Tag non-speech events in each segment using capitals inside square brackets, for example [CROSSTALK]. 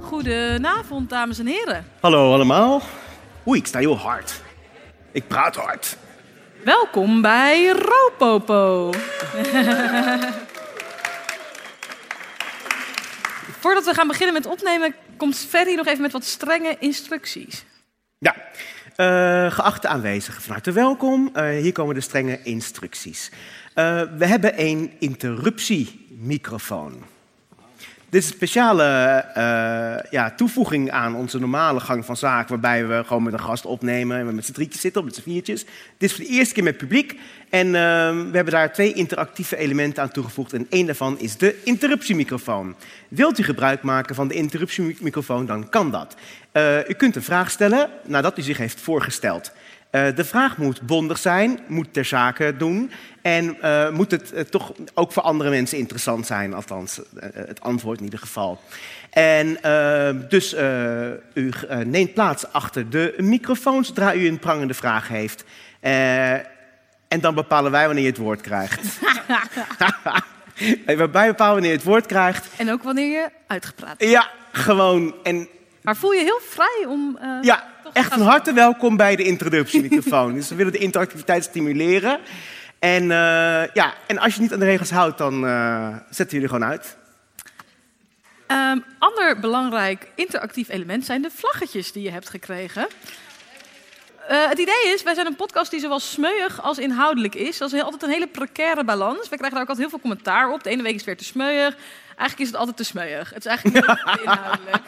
Goedenavond, dames en heren. Hallo allemaal. Oei, ik sta heel hard. Ik praat hard. Welkom bij Ropopo. [LAUGHS] Voordat we gaan beginnen met opnemen, komt Ferry nog even met wat strenge instructies. Ja, uh, geachte aanwezigen, van harte welkom. Uh, hier komen de strenge instructies. Uh, we hebben een interruptiemicrofoon. Dit is een speciale uh, ja, toevoeging aan onze normale gang van zaken, waarbij we gewoon met een gast opnemen en we met z'n drietjes zitten, of met z'n viertjes. Dit is voor de eerste keer met publiek en uh, we hebben daar twee interactieve elementen aan toegevoegd en één daarvan is de interruptiemicrofoon. Wilt u gebruik maken van de interruptiemicrofoon, dan kan dat. Uh, u kunt een vraag stellen nadat u zich heeft voorgesteld. Uh, de vraag moet bondig zijn, moet ter zake doen en uh, moet het uh, toch ook voor andere mensen interessant zijn, althans het antwoord in ieder geval. En dus u neemt plaats achter de microfoon zodra u een prangende vraag heeft. en dan bepalen wij wanneer je het woord krijgt. [LAUGHS] [LAUGHS] wij bepalen wanneer je het woord krijgt. En ook wanneer je uitgepraat hebt. Ja, gewoon. En maar voel je heel vrij om. Ja, echt van harte welkom bij de introductiemicrofoon. dus we willen de interactiviteit stimuleren. En, uh, ja, en als je niet aan de regels houdt, dan uh, zetten jullie gewoon uit. Um, ander belangrijk interactief element zijn de vlaggetjes die je hebt gekregen. Uh, het idee is, wij zijn een podcast die zowel smeuig als inhoudelijk is. Dat is altijd een hele precaire balans. We krijgen daar ook altijd heel veel commentaar op. De ene week is het weer te smeuig. Eigenlijk is het altijd te smeuig. Het is eigenlijk [LAUGHS] niet inhoudelijk.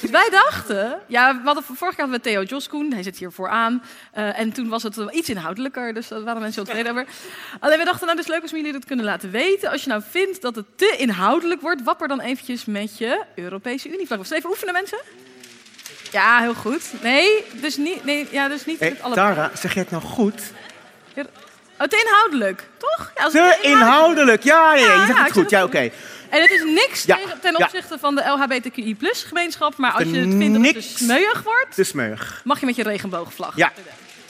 Dus wij dachten, ja, we hadden, vorig jaar hadden we Theo Joskoen, hij zit hier vooraan. Uh, en toen was het iets inhoudelijker, dus daar waren mensen heel tevreden over. Alleen we dachten, nou, het is leuk als jullie dat kunnen laten weten. Als je nou vindt dat het te inhoudelijk wordt, wapper dan eventjes met je Europese Unie-vlag. Even oefenen, mensen. Ja, heel goed. Nee, dus niet, nee, ja, dus niet hey, met alle... Tara, zeg je het nou goed? Oh, te inhoudelijk, toch? Ja, te inhoudelijk, ja, ja, ja, je zegt ja, het goed. Ja, oké. Okay. En het is niks ja, tegen, ten opzichte ja. van de LHBTQI gemeenschap. Maar als je het vindt dat het te smeuig wordt, te smeuig. mag je met je regenboogvlag. Ja.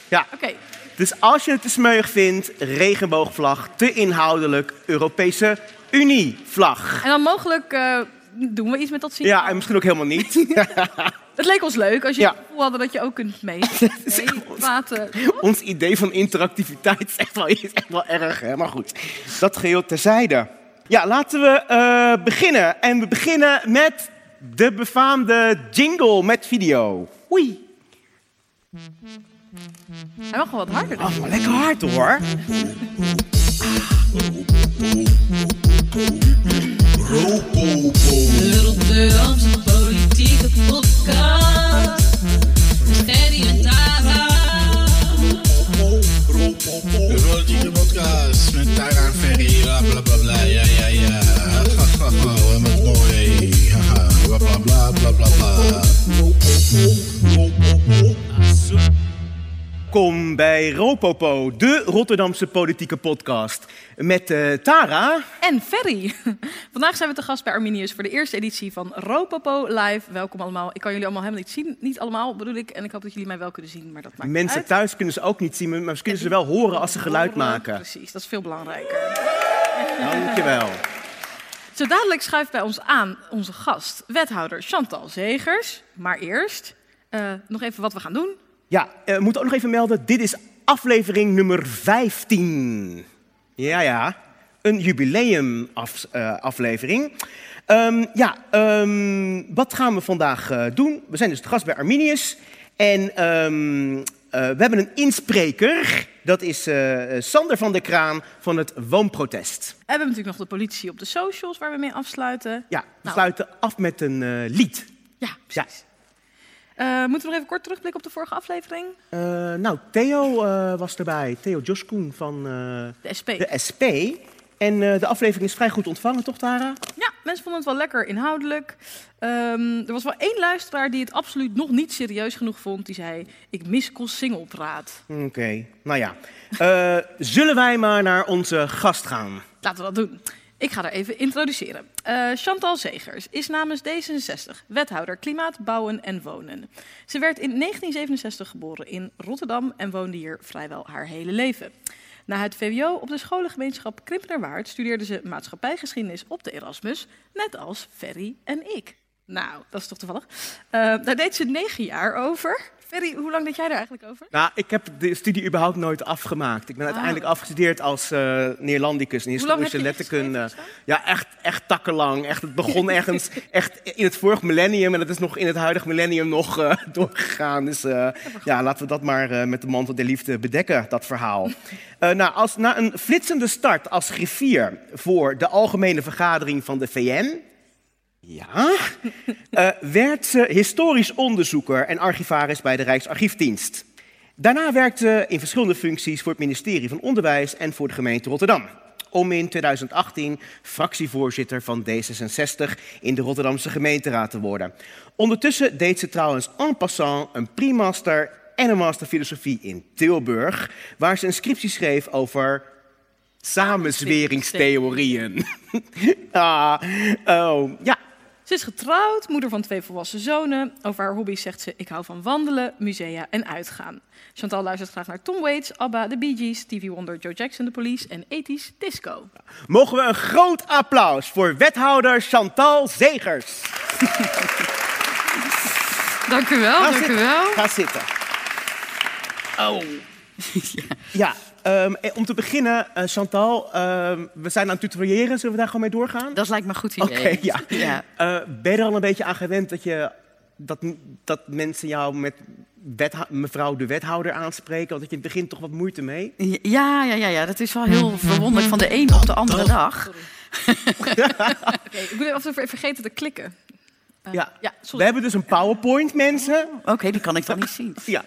ja. Oké. Okay. Dus als je het te smeuig vindt, regenboogvlag, te inhoudelijk, Europese Unie-vlag. En dan mogelijk uh, doen we iets met dat zien. Ja, en misschien ook helemaal niet. [LAUGHS] [LAUGHS] Het leek ons leuk als je ja. het gevoel had dat je ook kunt mee. [LAUGHS] praten. Ons idee van interactiviteit is echt wel, is echt wel erg, hè? maar goed. Dat geheel terzijde. Ja, laten we uh, beginnen. En we beginnen met de befaamde jingle met video. Oei. Hij mag wel wat harder. Oh, maar lekker hard hoor. De Rotterdamse politieke podcast. Gerry en Tara. De politieke podcast Kom bij Ropopo, de Rotterdamse politieke podcast. Met uh, Tara. En Ferry. [LAUGHS] Vandaag zijn we te gast bij Arminius voor de eerste editie van Ropopo Live. Welkom allemaal. Ik kan jullie allemaal helemaal niet zien. Niet allemaal bedoel ik. En ik hoop dat jullie mij wel kunnen zien. Maar dat maakt Mensen uit. thuis kunnen ze ook niet zien, maar ze kunnen ze wel horen als ze geluid maken. Precies, dat is veel belangrijker. Dankjewel. [LAUGHS] Zo dadelijk schuift bij ons aan onze gast, wethouder Chantal Zegers. Maar eerst uh, nog even wat we gaan doen. Ja, we moeten ook nog even melden, dit is aflevering nummer 15. Ja, ja, een jubileumaflevering. Um, ja, um, wat gaan we vandaag uh, doen? We zijn dus te gast bij Arminius. En um, uh, we hebben een inspreker. Dat is Sander van der Kraan van het Woonprotest. We hebben natuurlijk nog de politie op de socials waar we mee afsluiten. Ja, we Nou. sluiten af met een lied. Ja, precies. Uh, moeten we nog even kort terugblikken op de vorige aflevering? Uh, nou, Theo uh, was erbij. Theo Joskoen van de SP. De SP. En de aflevering is vrij goed ontvangen, toch, Tara? Ja, mensen vonden het wel lekker inhoudelijk. Um, er was wel één luisteraar die het absoluut nog niet serieus genoeg vond. Die zei, ik mis Singelpraat. Oké, okay. nou ja. zullen wij maar naar onze gast gaan? Laten we dat doen. Ik ga haar even introduceren. Uh, Chantal Zegers is namens D66 wethouder Klimaat, Bouwen en Wonen. Ze werd in 1967 geboren in Rotterdam en woonde hier vrijwel haar hele leven. Na het VWO op de scholengemeenschap Krimpenerwaard studeerde ze maatschappijgeschiedenis op de Erasmus, net als Ferry en ik. Nou, dat is toch toevallig. Eh, daar deed ze negen jaar over. Ferry, hoe lang deed jij daar eigenlijk over? Nou, ik heb de studie überhaupt nooit afgemaakt. Ik ben uiteindelijk afgestudeerd als eh Neerlandicus lang historische letterkunde. Ja, echt, echt takkenlang. Echt, het begon ergens [LAUGHS] echt in het vorige millennium en het is nog in het huidige millennium nog eh, [LAUGHS] doorgegaan. Dus eh, ja, laten we dat maar met de mantel der liefde bedekken, dat verhaal. Nou, als, na een flitsende start als griffier voor de algemene vergadering van de VN, ja, [LAUGHS] eh, werd ze historisch onderzoeker en archivaris bij de Rijksarchiefdienst. Daarna werkte ze in verschillende functies voor het ministerie van Onderwijs en voor de gemeente Rotterdam. Om in 2018 fractievoorzitter van D66 in de Rotterdamse gemeenteraad te worden. Ondertussen deed ze trouwens en passant een pre-master en een master filosofie in Tilburg, waar ze een scriptie schreef over samenzweringstheorieën. [LAUGHS] ah, oh, ja, Ze is getrouwd, moeder van twee volwassen zonen. Over haar hobby's zegt ze: Ik hou van wandelen, musea en uitgaan. Chantal luistert graag naar Tom Waits, ABBA, The Bee Gees, TV Wonder, Joe Jackson, The Police en ethisch disco. Mogen we een groot applaus voor wethouder Chantal Zegers. Dank u wel, Ga dank u zitten. wel. Ga zitten. Oh. [LAUGHS] Ja, ehm, eh, om te beginnen, eh, Chantal, ehm, we zijn aan het tutoriëren. Zullen we daar gewoon mee doorgaan? Dat lijkt me een goed Oké, idee. ja. ja. Eh, ben je er al een beetje aan gewend dat, je, dat, dat mensen jou met mevrouw de wethouder aanspreken? Want dat je in het begin toch wat moeite mee? Ja, ja, ja, ja, dat is wel heel verwonderlijk van de een op de andere dag. [LAUGHS] Oké, ik moet even vergeten te klikken. Eh, Ja. ja, We hebben dus een PowerPoint, mensen. Oké, die kan ik dan niet zien. [LAUGHS] Ja,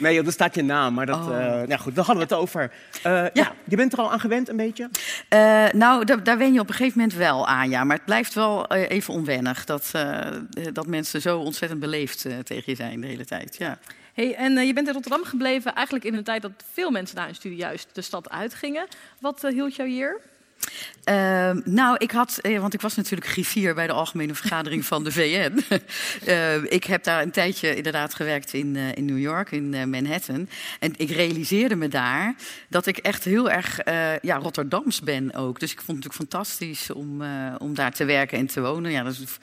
nee, joh, er staat je naam, maar dat, Oh. eh, nou goed, daar hadden we het over. Eh, ja. je bent er al aan gewend een beetje? Eh, nou, da- daar wen je op een gegeven moment wel aan, ja. Maar het blijft wel even onwennig dat, dat mensen zo ontzettend beleefd eh, tegen je zijn de hele tijd. Ja. Hey, en eh, je bent in Rotterdam gebleven eigenlijk in een tijd dat veel mensen na hun studie juist de stad uitgingen. Wat hield jou hier? Ehm, nou, ik had, eh, want ik was natuurlijk griffier bij de Algemene Vergadering van de VN. [LAUGHS] Eh, ik heb daar een tijdje inderdaad gewerkt in, eh, in New York, in eh, Manhattan. En ik realiseerde me daar dat ik echt heel erg ja, Rotterdams ben ook. Dus ik vond het natuurlijk fantastisch om, om daar te werken en te wonen. Ja, dat is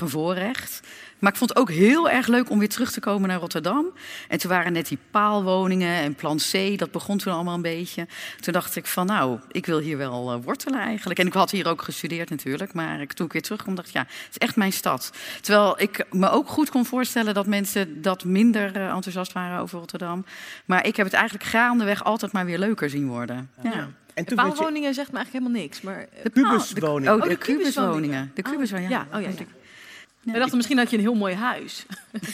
een voorrecht. Maar ik vond het ook heel erg leuk om weer terug te komen naar Rotterdam. En toen waren net die paalwoningen en plan C, dat begon toen allemaal een beetje. Toen dacht ik van nou, ik wil hier wel eh, wortelen eigenlijk. En ik had hier ook gestudeerd natuurlijk. Maar ik, toen ik weer terugkwam dacht ik, ja, het is echt mijn stad. Terwijl ik me ook goed kon voorstellen dat mensen dat minder eh, enthousiast waren over Rotterdam. Maar ik heb het eigenlijk gaandeweg altijd maar weer leuker zien worden. Ja. En De werd je paalwoningen zegt me eigenlijk helemaal niks. Maar De kubuswoning. Oh, de, de kubuswoningen. kubuswoningen. De Oh, kubuswoningen. ja, oh ja, ja. Ja, we dachten misschien had je een heel mooi huis. [LAUGHS]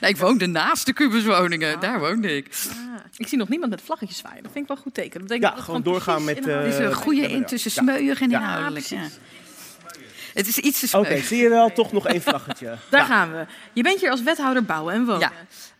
Nee, ik woonde naast de kubuswoningen. Daar woonde ik. Ah, ik zie nog niemand met vlaggetjes zwaaien. Dat vind ik wel een goed teken. Dat betekent Ja, dat het gewoon doorgaan met, Het is een Eh, goede ja, in tussen ja. smeuig en Ja. inhoudelijk. Ja. Het is iets te Oké, zie je wel, toch nog één vlaggetje. Daar Ja. gaan we. Je bent hier als wethouder bouwen en wonen. Ja.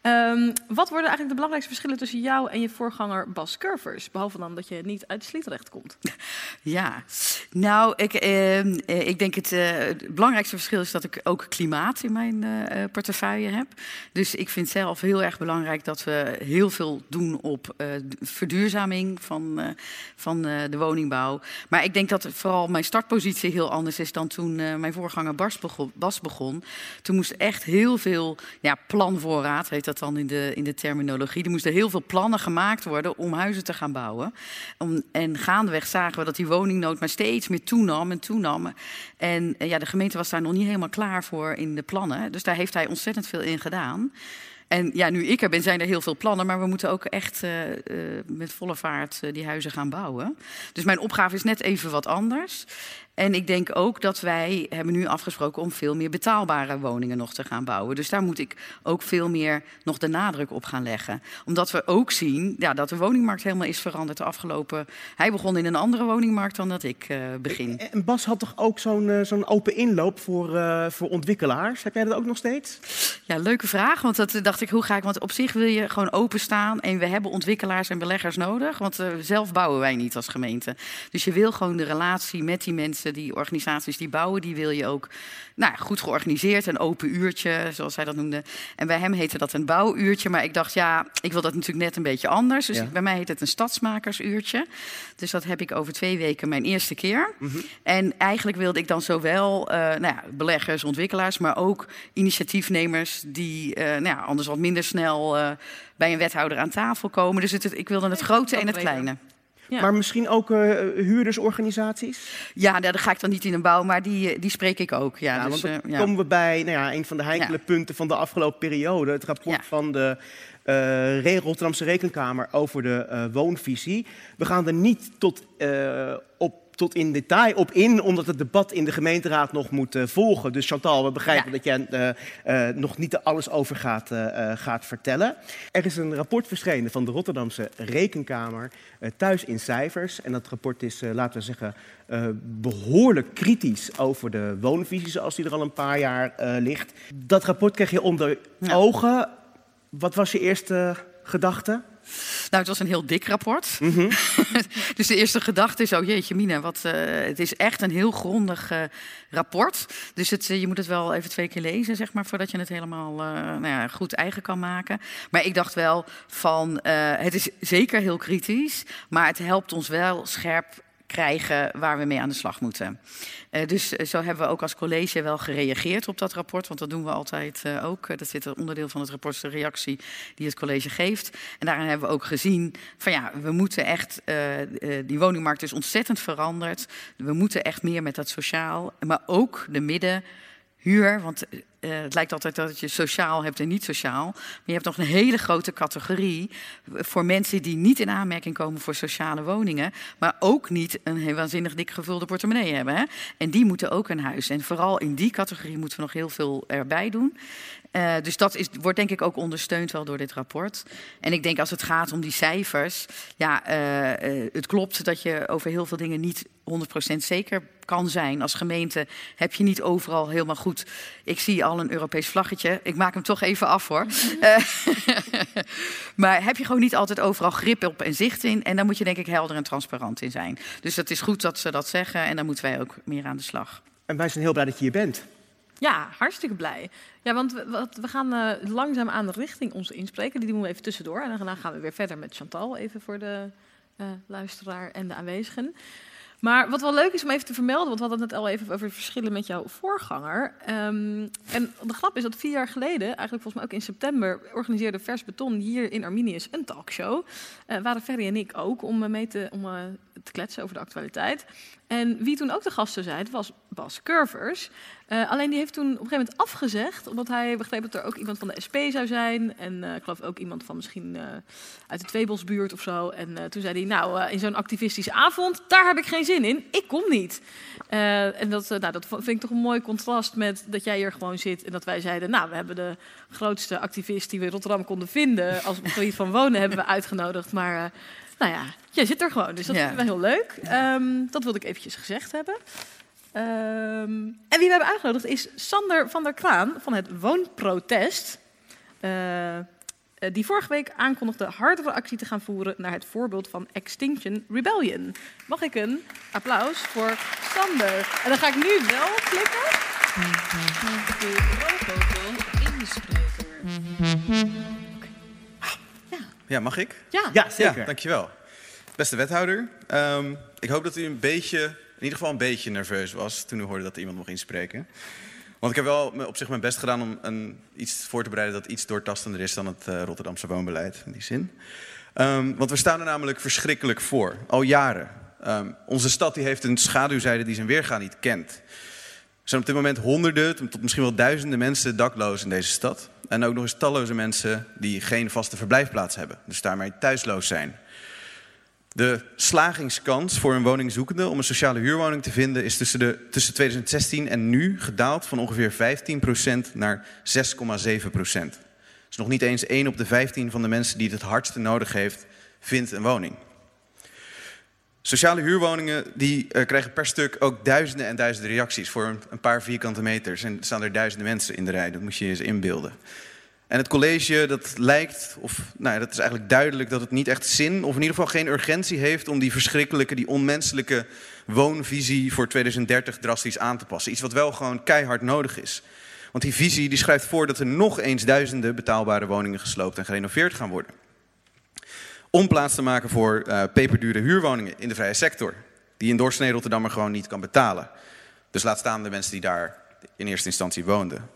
Ehm, wat worden eigenlijk de belangrijkste verschillen tussen jou en je voorganger Bas Curvers? Behalve dan dat je niet uit Sliedrecht komt. [LAUGHS] Ja, nou, ik, eh, eh, ik denk het, eh, het belangrijkste verschil is dat ik ook klimaat in mijn eh, portefeuille heb. Dus ik vind zelf heel erg belangrijk dat we heel veel doen op verduurzaming van, van de woningbouw. Maar ik denk dat vooral mijn startpositie heel anders is dan toen mijn voorganger Bas begon, Bas begon. Toen moest echt heel veel ja, planvoorraad, heet dat dan in de, in de terminologie. Er moesten heel veel plannen gemaakt worden om huizen te gaan bouwen. Om, en gaandeweg zagen we dat die woningnood maar steeds meer toenam en toenam. En eh, ja, de gemeente was daar nog niet helemaal klaar voor in de plannen. Dus daar heeft hij ontzettend veel in gedaan. En ja, nu ik er ben, zijn er heel veel plannen, maar we moeten ook echt eh, eh, met volle vaart die huizen gaan bouwen. Dus mijn opgave is net even wat anders. En ik denk ook dat wij hebben nu afgesproken om veel meer betaalbare woningen nog te gaan bouwen. Dus daar moet ik ook veel meer nog de nadruk op gaan leggen. Omdat we ook zien ja, dat de woningmarkt helemaal is veranderd de afgelopen... Hij begon in een andere woningmarkt dan dat ik eh, begin. En Bas had toch ook zo'n eh, zo'n open inloop voor, eh, voor ontwikkelaars? Heb jij dat ook nog steeds? Ja, leuke vraag. Want dat dacht ik, hoe ga ik? Want op zich wil je gewoon openstaan. En we hebben ontwikkelaars en beleggers nodig. Want zelf bouwen wij niet als gemeente. Dus je wil gewoon de relatie met die mensen mensen, die organisaties die bouwen, die wil je ook nou, goed georganiseerd, een open uurtje, zoals hij dat noemde. En bij hem heette dat een bouwuurtje, maar ik dacht, ja, ik wil dat natuurlijk net een beetje anders. Dus Ja. bij mij heet het een stadsmakersuurtje. Dus dat heb ik over twee weken mijn eerste keer. En eigenlijk wilde ik dan zowel eh, nou ja, beleggers, ontwikkelaars, maar ook initiatiefnemers die eh, nou ja, anders wat minder snel eh, bij een wethouder aan tafel komen. Dus het, het- ik wilde het grote en het kleine. Ja. Maar misschien ook eh, huurdersorganisaties? Ja, nou, daar ga ik dan niet in een bouw, maar die, eh, die spreek ik ook. Ja, Ja, dus, want dan eh, komen we bij nou ja, een van de heikele punten van de afgelopen periode. Het rapport van de Rotterdamse Rekenkamer over de woonvisie. We gaan er niet tot, op, tot in detail op in, omdat het debat in de gemeenteraad nog moet eh, volgen. Dus Chantal, we begrijpen Ja. dat jij eh, nog niet alles over gaat, gaat vertellen. Er is een rapport verschenen van de Rotterdamse Rekenkamer, Thuis in Cijfers. En dat rapport is, laten we zeggen, eh, behoorlijk kritisch over de woonvisie zoals die er al een paar jaar ligt. Dat rapport kreeg je onder Ja. ogen. Wat was je eerste gedachte? Nou, het was een heel dik rapport. Mhm. [LAUGHS] dus de eerste gedachte is, oh jeetje mina, wat, eh, het is echt een heel grondig eh, rapport. Dus het, eh, je moet het wel even twee keer lezen, zeg maar, voordat je het helemaal nou ja, goed eigen kan maken. Maar ik dacht wel van, het is zeker heel kritisch, maar het helpt ons wel scherp krijgen waar we mee aan de slag moeten. Eh, dus eh, zo hebben we ook als college wel gereageerd op dat rapport, want dat doen we altijd eh, ook. Dat zit een onderdeel van het rapport, de reactie die het college geeft. En daarin hebben we ook gezien van ja, we moeten echt, die woningmarkt is ontzettend veranderd. We moeten echt meer met dat sociaal, maar ook de middenhuur. Want eh, het lijkt altijd dat je sociaal hebt en niet sociaal. Maar je hebt nog een hele grote categorie voor mensen die niet in aanmerking komen voor sociale woningen. Maar ook niet een waanzinnig dik gevulde portemonnee hebben. Hè? En die moeten ook een huis. En vooral in die categorie moeten we nog heel veel erbij doen. Eh, dus dat is, wordt denk ik ook ondersteund wel door dit rapport. En ik denk als het gaat om die cijfers, ja, eh, eh, het klopt dat je over heel veel dingen niet 100% zeker kan zijn. Als gemeente heb je niet overal helemaal goed. Ik zie al een Europees vlaggetje. Ik maak hem toch even af hoor. Eh, [LAUGHS] maar heb je gewoon niet altijd overal grip op en zicht in. En daar moet je denk ik helder en transparant in zijn. Dus het is goed dat ze dat zeggen en daar moeten wij ook meer aan de slag. En wij zijn heel blij dat je hier bent. Ja, hartstikke blij. Ja, want we, we gaan eh, langzaam aan richting onze inspreker. Die doen we even tussendoor. En daarna gaan we weer verder met Chantal, even voor de eh, luisteraar en de aanwezigen. Maar wat wel leuk is om even te vermelden, want we hadden het net al even over verschillen met jouw voorganger. Ehm, en de grap is dat vier jaar geleden, eigenlijk volgens mij ook in september, organiseerde Vers Beton hier in Arminius een talkshow. Eh waren Ferry en ik ook om mee te, om, te kletsen over de actualiteit. En wie toen ook de gast zou zijn, was Bas Curvers. Eh, alleen die heeft toen op een gegeven moment afgezegd, omdat hij begreep dat er ook iemand van de SP zou zijn. En eh, ik geloof ook iemand van misschien eh, uit de Tweebosbuurt of zo. En toen zei hij, nou, in zo'n activistische avond, daar heb ik geen zin in. Ik kom niet. En dat, nou, dat vind ik toch een mooi contrast met dat jij hier gewoon zit. En dat wij zeiden, nou, we hebben de grootste activist die we in Rotterdam konden vinden. Als gebied van wonen hebben we uitgenodigd. Maar nou ja, jij zit er gewoon. Dus dat Ja. vind ik wel heel leuk. Ehm, dat wilde ik eventjes gezegd hebben. Ehm, en wie we hebben uitgenodigd is Sander van der Kraan van het Woonprotest. Eh, eh, die vorige week aankondigde hardere actie te gaan voeren naar het voorbeeld van Extinction Rebellion. Mag ik een applaus voor Sander? En dan ga ik nu wel klikken. De inspreker. Ja, mag ik? Ja, Ja, zeker. Ja, dankjewel. Beste wethouder, ehm, ik hoop dat u een beetje, in ieder geval een beetje nerveus was toen u hoorde dat er iemand mocht inspreken. Want ik heb wel op zich mijn best gedaan om een, iets voor te bereiden dat iets doortastender is dan het eh, Rotterdamse woonbeleid in die zin. Ehm, want we staan er namelijk verschrikkelijk voor, al jaren. Ehm, onze stad die heeft een schaduwzijde die zijn weerga niet kent. Er zijn op dit moment honderden tot misschien wel duizenden mensen dakloos in deze stad. En ook nog eens talloze mensen die geen vaste verblijfplaats hebben. Dus daarmee thuisloos zijn. De slagingskans voor een woningzoekende om een sociale huurwoning te vinden... is tussen, de, tussen 2016 en nu gedaald van ongeveer 15% naar 6,7%. Dus nog niet eens 1 op de 15 van de mensen die het het hardste nodig heeft... vindt een woning. Sociale huurwoningen die, eh, krijgen per stuk ook duizenden en duizenden reacties voor een, paar vierkante meters. En staan er duizenden mensen in de rij, dat moet je je eens inbeelden. En het college, dat lijkt, of nou dat is eigenlijk duidelijk dat het niet echt zin, of in ieder geval geen urgentie heeft om die verschrikkelijke, die onmenselijke woonvisie voor 2030 drastisch aan te passen. Iets wat wel gewoon keihard nodig is. Want die visie die schrijft voor dat er nog eens duizenden betaalbare woningen gesloopt en gerenoveerd gaan worden. Om plaats te maken voor eh, peperdure huurwoningen in de vrije sector. Die in doorsnee Rotterdammer gewoon niet kan betalen. Dus laat staan de mensen die daar in eerste instantie woonden.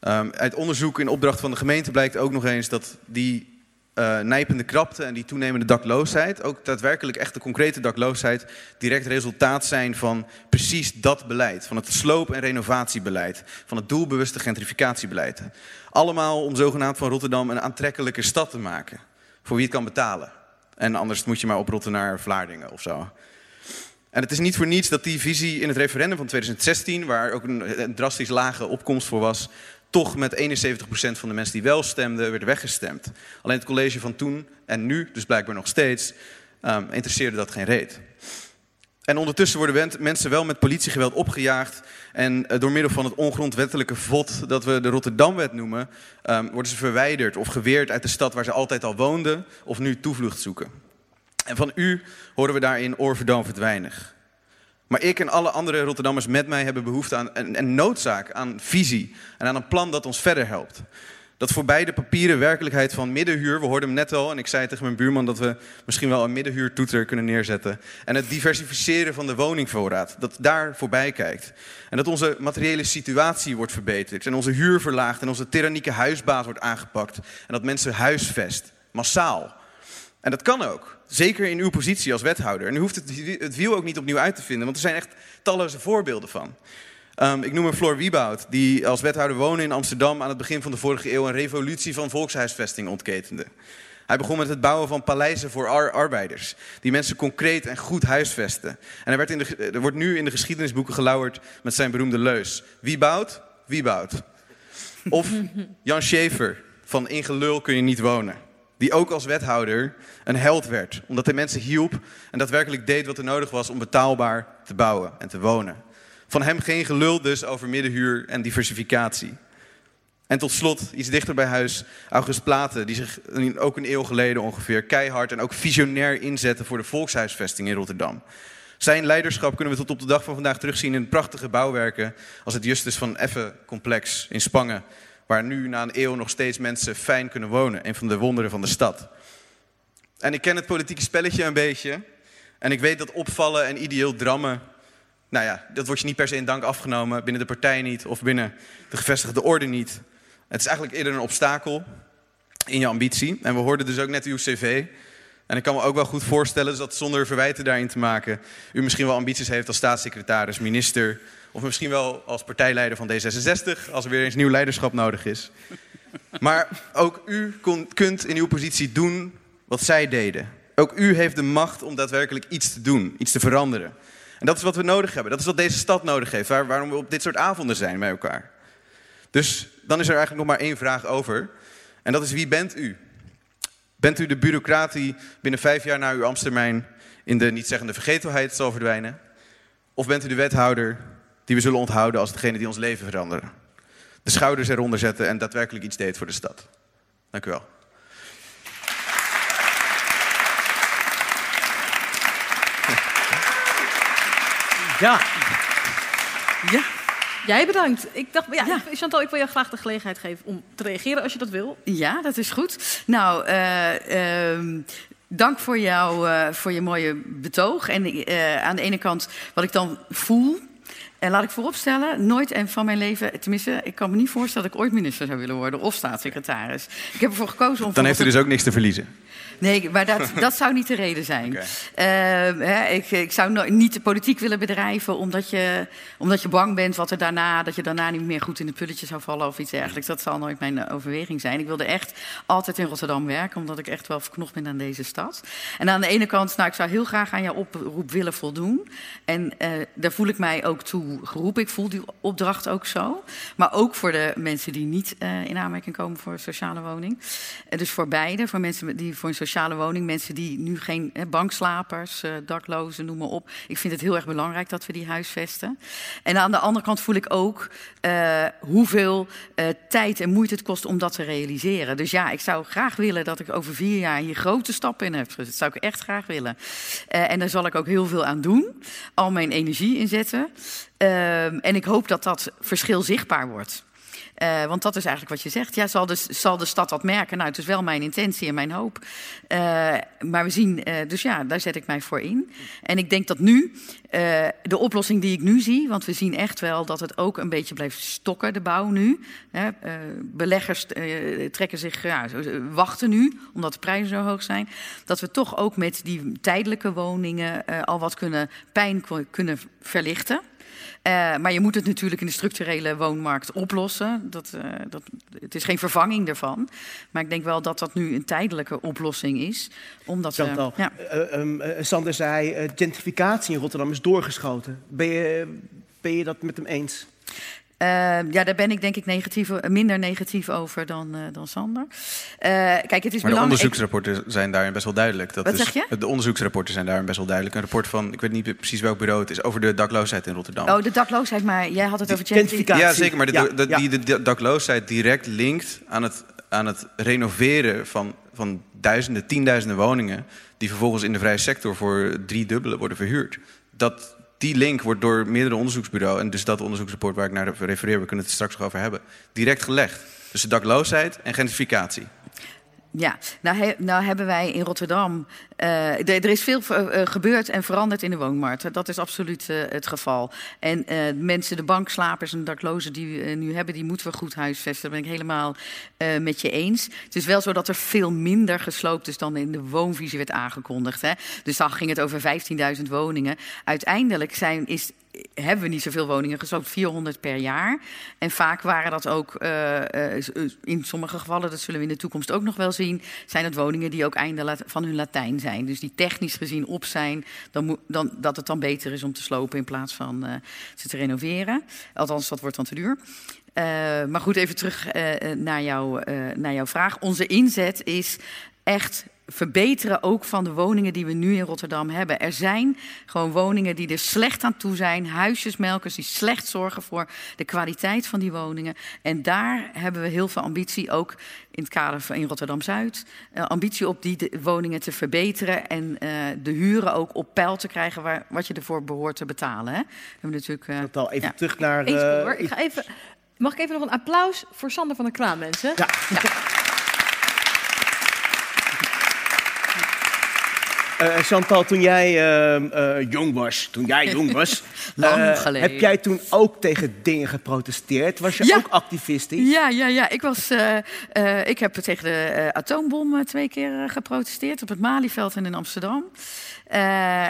Um, uit onderzoek in opdracht van de gemeente blijkt ook nog eens dat die uh, nijpende krapte en die toenemende dakloosheid, ook daadwerkelijk echte concrete dakloosheid, direct resultaat zijn van precies dat beleid. Van het sloop- en renovatiebeleid. Van het doelbewuste gentrificatiebeleid. Allemaal om zogenaamd van Rotterdam een aantrekkelijke stad te maken. Voor wie het kan betalen. En anders moet je maar oprotten naar Vlaardingen of zo. En het is niet voor niets dat die visie in het referendum van 2016, waar ook een, drastisch lage opkomst voor was, toch met 71% van de mensen die wel stemden, werd weggestemd. Alleen het college van toen en nu, dus blijkbaar nog steeds, um, interesseerde dat geen reet. En ondertussen worden mensen wel met politiegeweld opgejaagd. En uh, door middel van het ongrondwettelijke vod, dat we de Rotterdamwet noemen, um, worden ze verwijderd of geweerd uit de stad waar ze altijd al woonden, of nu toevlucht zoeken. En van u horen we daarin oorverdoovend weinig. Maar ik en alle andere Rotterdammers met mij hebben behoefte aan een, noodzaak, aan visie en aan een plan dat ons verder helpt. Dat voorbij de papieren werkelijkheid van middenhuur, we hoorden hem net al en ik zei tegen mijn buurman dat we misschien wel een middenhuurtoeter kunnen neerzetten. En het diversificeren van de woningvoorraad, dat daar voorbij kijkt. En dat onze materiële situatie wordt verbeterd en onze huur verlaagd en onze tyrannieke huisbaas wordt aangepakt. En dat mensen huisvest, massaal. En dat kan ook. Zeker in uw positie als wethouder. En u hoeft het, wiel ook niet opnieuw uit te vinden, want er zijn echt talloze voorbeelden van. Um, ik noem een Floor Wieboud, die als wethouder woonde in Amsterdam aan het begin van de vorige eeuw een revolutie van volkshuisvesting ontketende. Hij begon met het bouwen van paleizen voor arbeiders, die mensen concreet en goed huisvesten. En hij werd in de, er wordt nu in de geschiedenisboeken gelauwerd met zijn beroemde leus. Wie bouwt? Wie bouwt? Of [LAUGHS] Jan Schaefer, van In gelul kun je niet wonen die ook als wethouder een held werd. Omdat hij mensen hielp en daadwerkelijk deed wat er nodig was om betaalbaar te bouwen en te wonen. Van hem geen gelul dus over middenhuur en diversificatie. En tot slot, iets dichter bij huis, August Platen, die zich ook een eeuw geleden ongeveer keihard en ook visionair inzette voor de volkshuisvesting in Rotterdam. Zijn leiderschap kunnen we tot op de dag van vandaag terugzien in prachtige bouwwerken als het Justus van Effen complex in Spangen, waar nu na een eeuw nog steeds mensen fijn kunnen wonen. Een van de wonderen van de stad. En ik ken het politieke spelletje een beetje. En ik weet dat opvallen en ideeel drammen, nou ja, dat wordt je niet per se in dank afgenomen. Binnen de partij niet of binnen de gevestigde orde niet. Het is eigenlijk eerder een obstakel in je ambitie. En we hoorden dus ook net uw cv. En ik kan me ook wel goed voorstellen dat zonder verwijten daarin te maken... u misschien wel ambities heeft als staatssecretaris, minister of misschien wel als partijleider van D66, als er weer eens nieuw leiderschap nodig is. Maar ook u kunt in uw positie doen wat zij deden. Ook u heeft de macht om daadwerkelijk iets te doen, iets te veranderen. En dat is wat we nodig hebben. Dat is wat deze stad nodig heeft. Waar, waarom we op dit soort avonden zijn met elkaar. Dus dan is er eigenlijk nog maar één vraag over. En dat is wie bent u? Bent u de bureaucraat die binnen vijf jaar na uw ambtstermijn in de niet zeggende vergetelheid zal verdwijnen? Of bent u de wethouder die we zullen onthouden als degene die ons leven veranderen. De schouders eronder zetten en daadwerkelijk iets deed voor de stad. Dank u wel. Ja. Ja. Jij bedankt. Ik dacht, ja, Ja. Chantal, ik wil jou graag de gelegenheid geven om te reageren als je dat wil. Ja, dat is goed. Nou, eh, ehm, dank voor, jou, eh, voor je mooie betoog. En eh, aan de ene kant, wat ik dan voel. En laat ik vooropstellen, nooit en van mijn leven, tenminste, ik kan me niet voorstellen dat ik ooit minister zou willen worden of staatssecretaris. Ik heb ervoor gekozen om. Dan heeft u dus ook niks te verliezen. Nee, maar dat, [LAUGHS] dat zou niet de reden zijn. Ehm, hè, ik, ik zou no- niet de politiek willen bedrijven omdat je, omdat je bang bent wat er daarna, dat je daarna niet meer goed in de pulletje zou vallen of iets dergelijks. Dat zal nooit mijn eh, overweging zijn. Ik wilde echt altijd in Rotterdam werken, omdat ik echt wel verknocht ben aan deze stad. En aan de ene kant, nou, ik zou heel graag aan jouw oproep willen voldoen. En eh, daar voel ik mij ook toe geroepen. Ik voel die opdracht ook zo. Maar ook voor de mensen die niet eh, in aanmerking komen voor een sociale woning. Eh, dus voor beide, voor mensen die voor een sociale woning, mensen die nu geen hè, bankslapers, eh, daklozen, noem maar op. Ik vind het heel erg belangrijk dat we die huisvesten. En aan de andere kant voel ik ook hoeveel tijd en moeite het kost om dat te realiseren. Dus ja, ik zou graag willen dat ik over vier jaar hier grote stappen in heb gezet. Dat zou ik echt graag willen. En daar zal ik ook heel veel aan doen. Al mijn energie inzetten. Ehm, en ik hoop dat dat verschil zichtbaar wordt. Eh, want dat is eigenlijk wat je zegt. Ja, zal de, zal de stad dat merken? Nou, het is wel mijn intentie en mijn hoop. Eh, maar we zien, eh, dus ja, daar zet ik mij voor in. En ik denk dat nu, de oplossing die ik nu zie, want we zien echt wel dat het ook een beetje blijft stokken, de bouw nu. Hè, beleggers trekken zich, wachten nu, omdat de prijzen zo hoog zijn. Dat we toch ook met die tijdelijke woningen al wat kunnen, pijn kunnen verlichten. Eh, maar je moet het natuurlijk in de structurele woonmarkt oplossen. Dat, eh, dat, het is geen vervanging daarvan. Maar ik denk wel dat dat nu een tijdelijke oplossing is. Omdat Chantal, ja. eh, ehm, eh, Sander zei, eh, gentrificatie in Rotterdam is doorgeschoten. Ben je, ben je dat met hem eens? Eh, ja, daar ben ik denk ik negatief, minder negatief over dan, eh, dan Sander. Eh, kijk, het is Maar de onderzoeksrapporten zijn daarin best wel duidelijk. Dat Wat is, zeg je? De onderzoeksrapporten zijn daarin best wel duidelijk. Een rapport van, ik weet niet precies welk bureau het is, over de dakloosheid in Rotterdam. Oh, de dakloosheid, maar jij had het over gentrificatie. ja, zeker. Maar de, Ja, de- ja. die de, de dakloosheid direct linkt aan het, aan het renoveren van, van duizenden, tienduizenden woningen... die vervolgens in de vrije sector voor drie dubbele worden verhuurd. Dat, die link wordt door meerdere onderzoeksbureaus... en dus dat onderzoeksrapport waar ik naar refereer... we kunnen het straks nog over hebben... direct gelegd. De dakloosheid en gentrificatie. Ja, nou, nou hebben wij in Rotterdam. eh, er, is veel eh, eh, gebeurd en veranderd in de woonmarkt. Dat is absoluut het geval. En mensen, de bankslapers en daklozen die we nu hebben, die moeten we goed huisvesten. Dat ben ik helemaal met je eens. Het is wel zo dat er veel minder gesloopt is dan in de woonvisie werd aangekondigd. Hè? Dus dan ging het over 15.000 woningen. Uiteindelijk zijn, is, hebben we niet zoveel woningen gesloopt, 400 per jaar. En vaak waren dat ook, eh, eh, in sommige gevallen, dat zullen we in de toekomst ook nog wel zien, zijn het woningen die ook einde van hun Latijn zijn. Dus die technisch gezien op zijn, dan dan, dat het dan beter is om te slopen in plaats van eh, ze te renoveren. Althans, dat wordt dan te duur. Maar goed, even terug naar, jou, naar jouw vraag. Onze inzet is echt verbeteren ook van de woningen die we nu in Rotterdam hebben. Er zijn gewoon woningen die er slecht aan toe zijn, huisjesmelkers die slecht zorgen voor de kwaliteit van die woningen. En daar hebben we heel veel ambitie, ook in het kader van in Rotterdam Zuid, eh, ambitie op die de- woningen te verbeteren en eh, de huren ook op peil te krijgen waar, wat je ervoor behoort te betalen. Hè. We hebben natuurlijk. eh, Chantal, even ja. terug naar... Eens eh, hoor. Ik ga even, mag ik even nog een applaus voor Sander van der Kraan, mensen? Ja. Eh, Chantal, toen jij ehm, eh, jong was, toen jij jong [LAUGHS] was, Lang geleden. heb jij toen ook tegen dingen geprotesteerd? Was je Ja. ook activistisch? Ja, ja, ja. Ik, was, ik heb tegen de atoombom twee keer geprotesteerd op het Malieveld en in Amsterdam.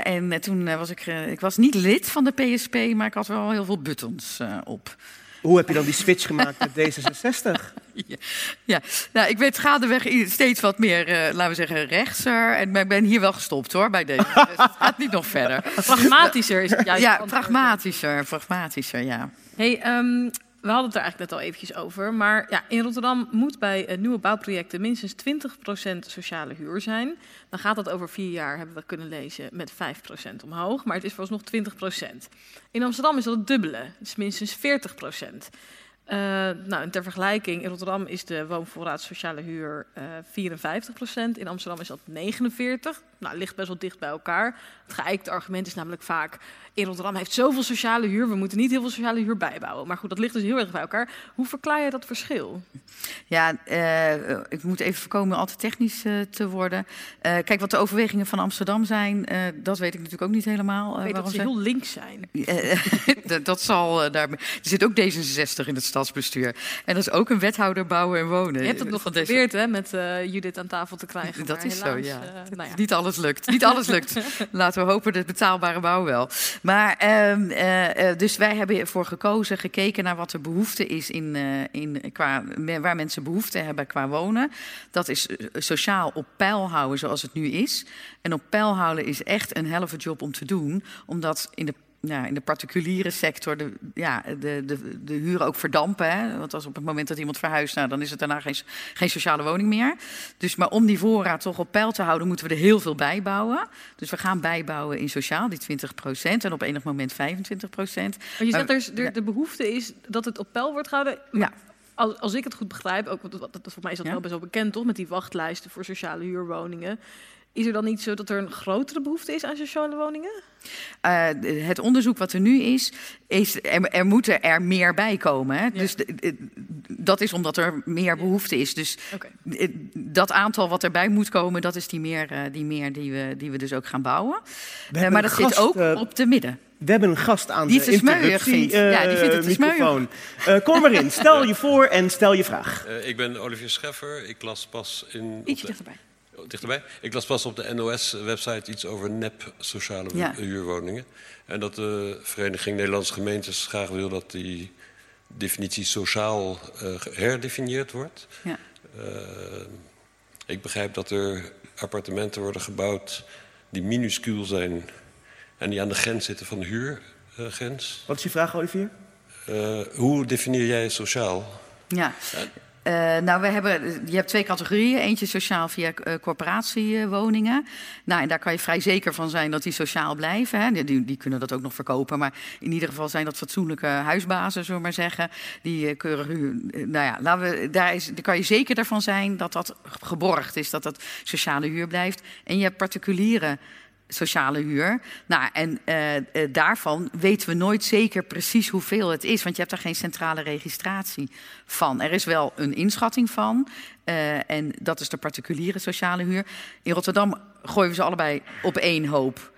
En toen was ik, ik was niet lid van de PSP, maar ik had wel heel veel buttons op. Hoe heb je dan die switch gemaakt met D66? [LAUGHS] Ja, ja. Nou, ik werd gaandeweg steeds wat meer, eh, laten we zeggen, rechtser. En ik ben hier wel gestopt hoor, bij deze. Dus het gaat niet nog verder. Pragmatischer is het juist. Ja, pragmatischer, pragmatischer, ja. Hey, ehm, we hadden het er eigenlijk net al eventjes over. Maar ja, in Rotterdam moet bij eh, nieuwe bouwprojecten minstens 20% sociale huur zijn. Dan gaat dat over vier jaar, hebben we kunnen lezen, met 5% omhoog. Maar het is vooralsnog 20%. In Amsterdam is dat het dubbele. Het is minstens 40%. Eh, nou, en ter vergelijking, in Rotterdam is de woonvoorraad sociale huur eh 54%. In Amsterdam is dat 49%. Nou, ligt best wel dicht bij elkaar. Het geëikte argument is namelijk vaak... in Rotterdam heeft zoveel sociale huur... we moeten niet heel veel sociale huur bijbouwen. Maar goed, dat ligt dus heel erg bij elkaar. Hoe verklaar je dat verschil? Ja, eh, ik moet even voorkomen al te technisch eh, te worden. Eh, kijk, wat de overwegingen van Amsterdam zijn, dat weet ik natuurlijk ook niet helemaal. Ik weet dat ze heel links zijn. [LAUGHS] Dat- zal daar. Er zit ook D66 in het stadsbestuur. En dat is ook een wethouder bouwen en wonen. Je hebt het nog deze- geprobeerd hè, met Judith aan tafel te krijgen. Dat is zo, ja. nou ja. Niet alles lukt. Niet alles lukt. [LAUGHS] Laten we hopen de betaalbare bouw wel. Maar ehm, eh, eh, dus wij hebben ervoor gekozen, gekeken naar wat de behoefte is in, eh, in qua waar mensen behoefte hebben qua wonen. Dat is sociaal op peil houden zoals het nu is. En op peil houden is echt een helft job om te doen, omdat in de ja, in de particuliere sector de, ja, de, de, de huren ook verdampen. Hè? Want als op het moment dat iemand verhuist, nou, dan is het daarna geen, geen sociale woning meer. Dus maar om die voorraad toch op peil te houden, moeten we er heel veel bij bouwen. Dus we gaan bijbouwen in sociaal, die 20% en op enig moment 25 procent. Maar je zegt er, is- er, de behoefte is dat het op peil wordt gehouden. Ja. Als, als ik het goed begrijp, ook, want dat, dat, voor mij is dat Ja. wel best wel bekend, toch? Met die wachtlijsten voor sociale huurwoningen. Is er dan niet zo dat er een grotere behoefte is aan sociale woningen? Eh, het onderzoek wat er nu is, is er, er moeten er meer bij komen. Hè? Dus de- de- dat is omdat er meer behoefte is. Dus eh, dat aantal wat erbij moet komen, dat is die meer, eh, die, meer die, we, die we dus ook gaan bouwen. Hebben maar een dat gast, zit ook op de midden. We hebben een gast aan Die de interruptie. Ja, die vindt het eh, microfoon. Kom maar in, [LAUGHS] stel je voor en stel je vraag. Eh, ik ben Olivier Scheffer. Ik las pas in. Ietsje dichterbij. Dichterbij. Ik las pas op de NOS-website iets over nep sociale Ja. huurwoningen. En dat de Vereniging Nederlandse Gemeentes graag wil dat die definitie sociaal eh, herdefinieerd wordt. Ja. Eh, ik begrijp dat er appartementen worden gebouwd die minuscuul zijn en die aan de grens zitten van de huurgrens. Wat is je vraag, Olivier? Eh, hoe definieer jij sociaal? Ja. Eh, nou, we hebben, je hebt twee categorieën. Eentje sociaal via eh, corporatiewoningen. Nou, en daar kan je vrij zeker van zijn dat die sociaal blijven. Hè. Die- Die, kunnen dat ook nog verkopen. Maar in ieder geval zijn dat fatsoenlijke huisbazen, zullen we maar zeggen. Die eh, keurig huur. Nou ja, laten we, daar, is, daar kan je zeker ervan zijn dat dat geborgd is. Dat dat sociale huur blijft. En je hebt particuliere sociale huur. Nou, en eh, eh, daarvan weten we nooit zeker precies hoeveel het is, want je hebt daar geen centrale registratie van. Er is wel een inschatting van, eh, en dat is de particuliere sociale huur. In Rotterdam gooien we ze allebei op één hoop.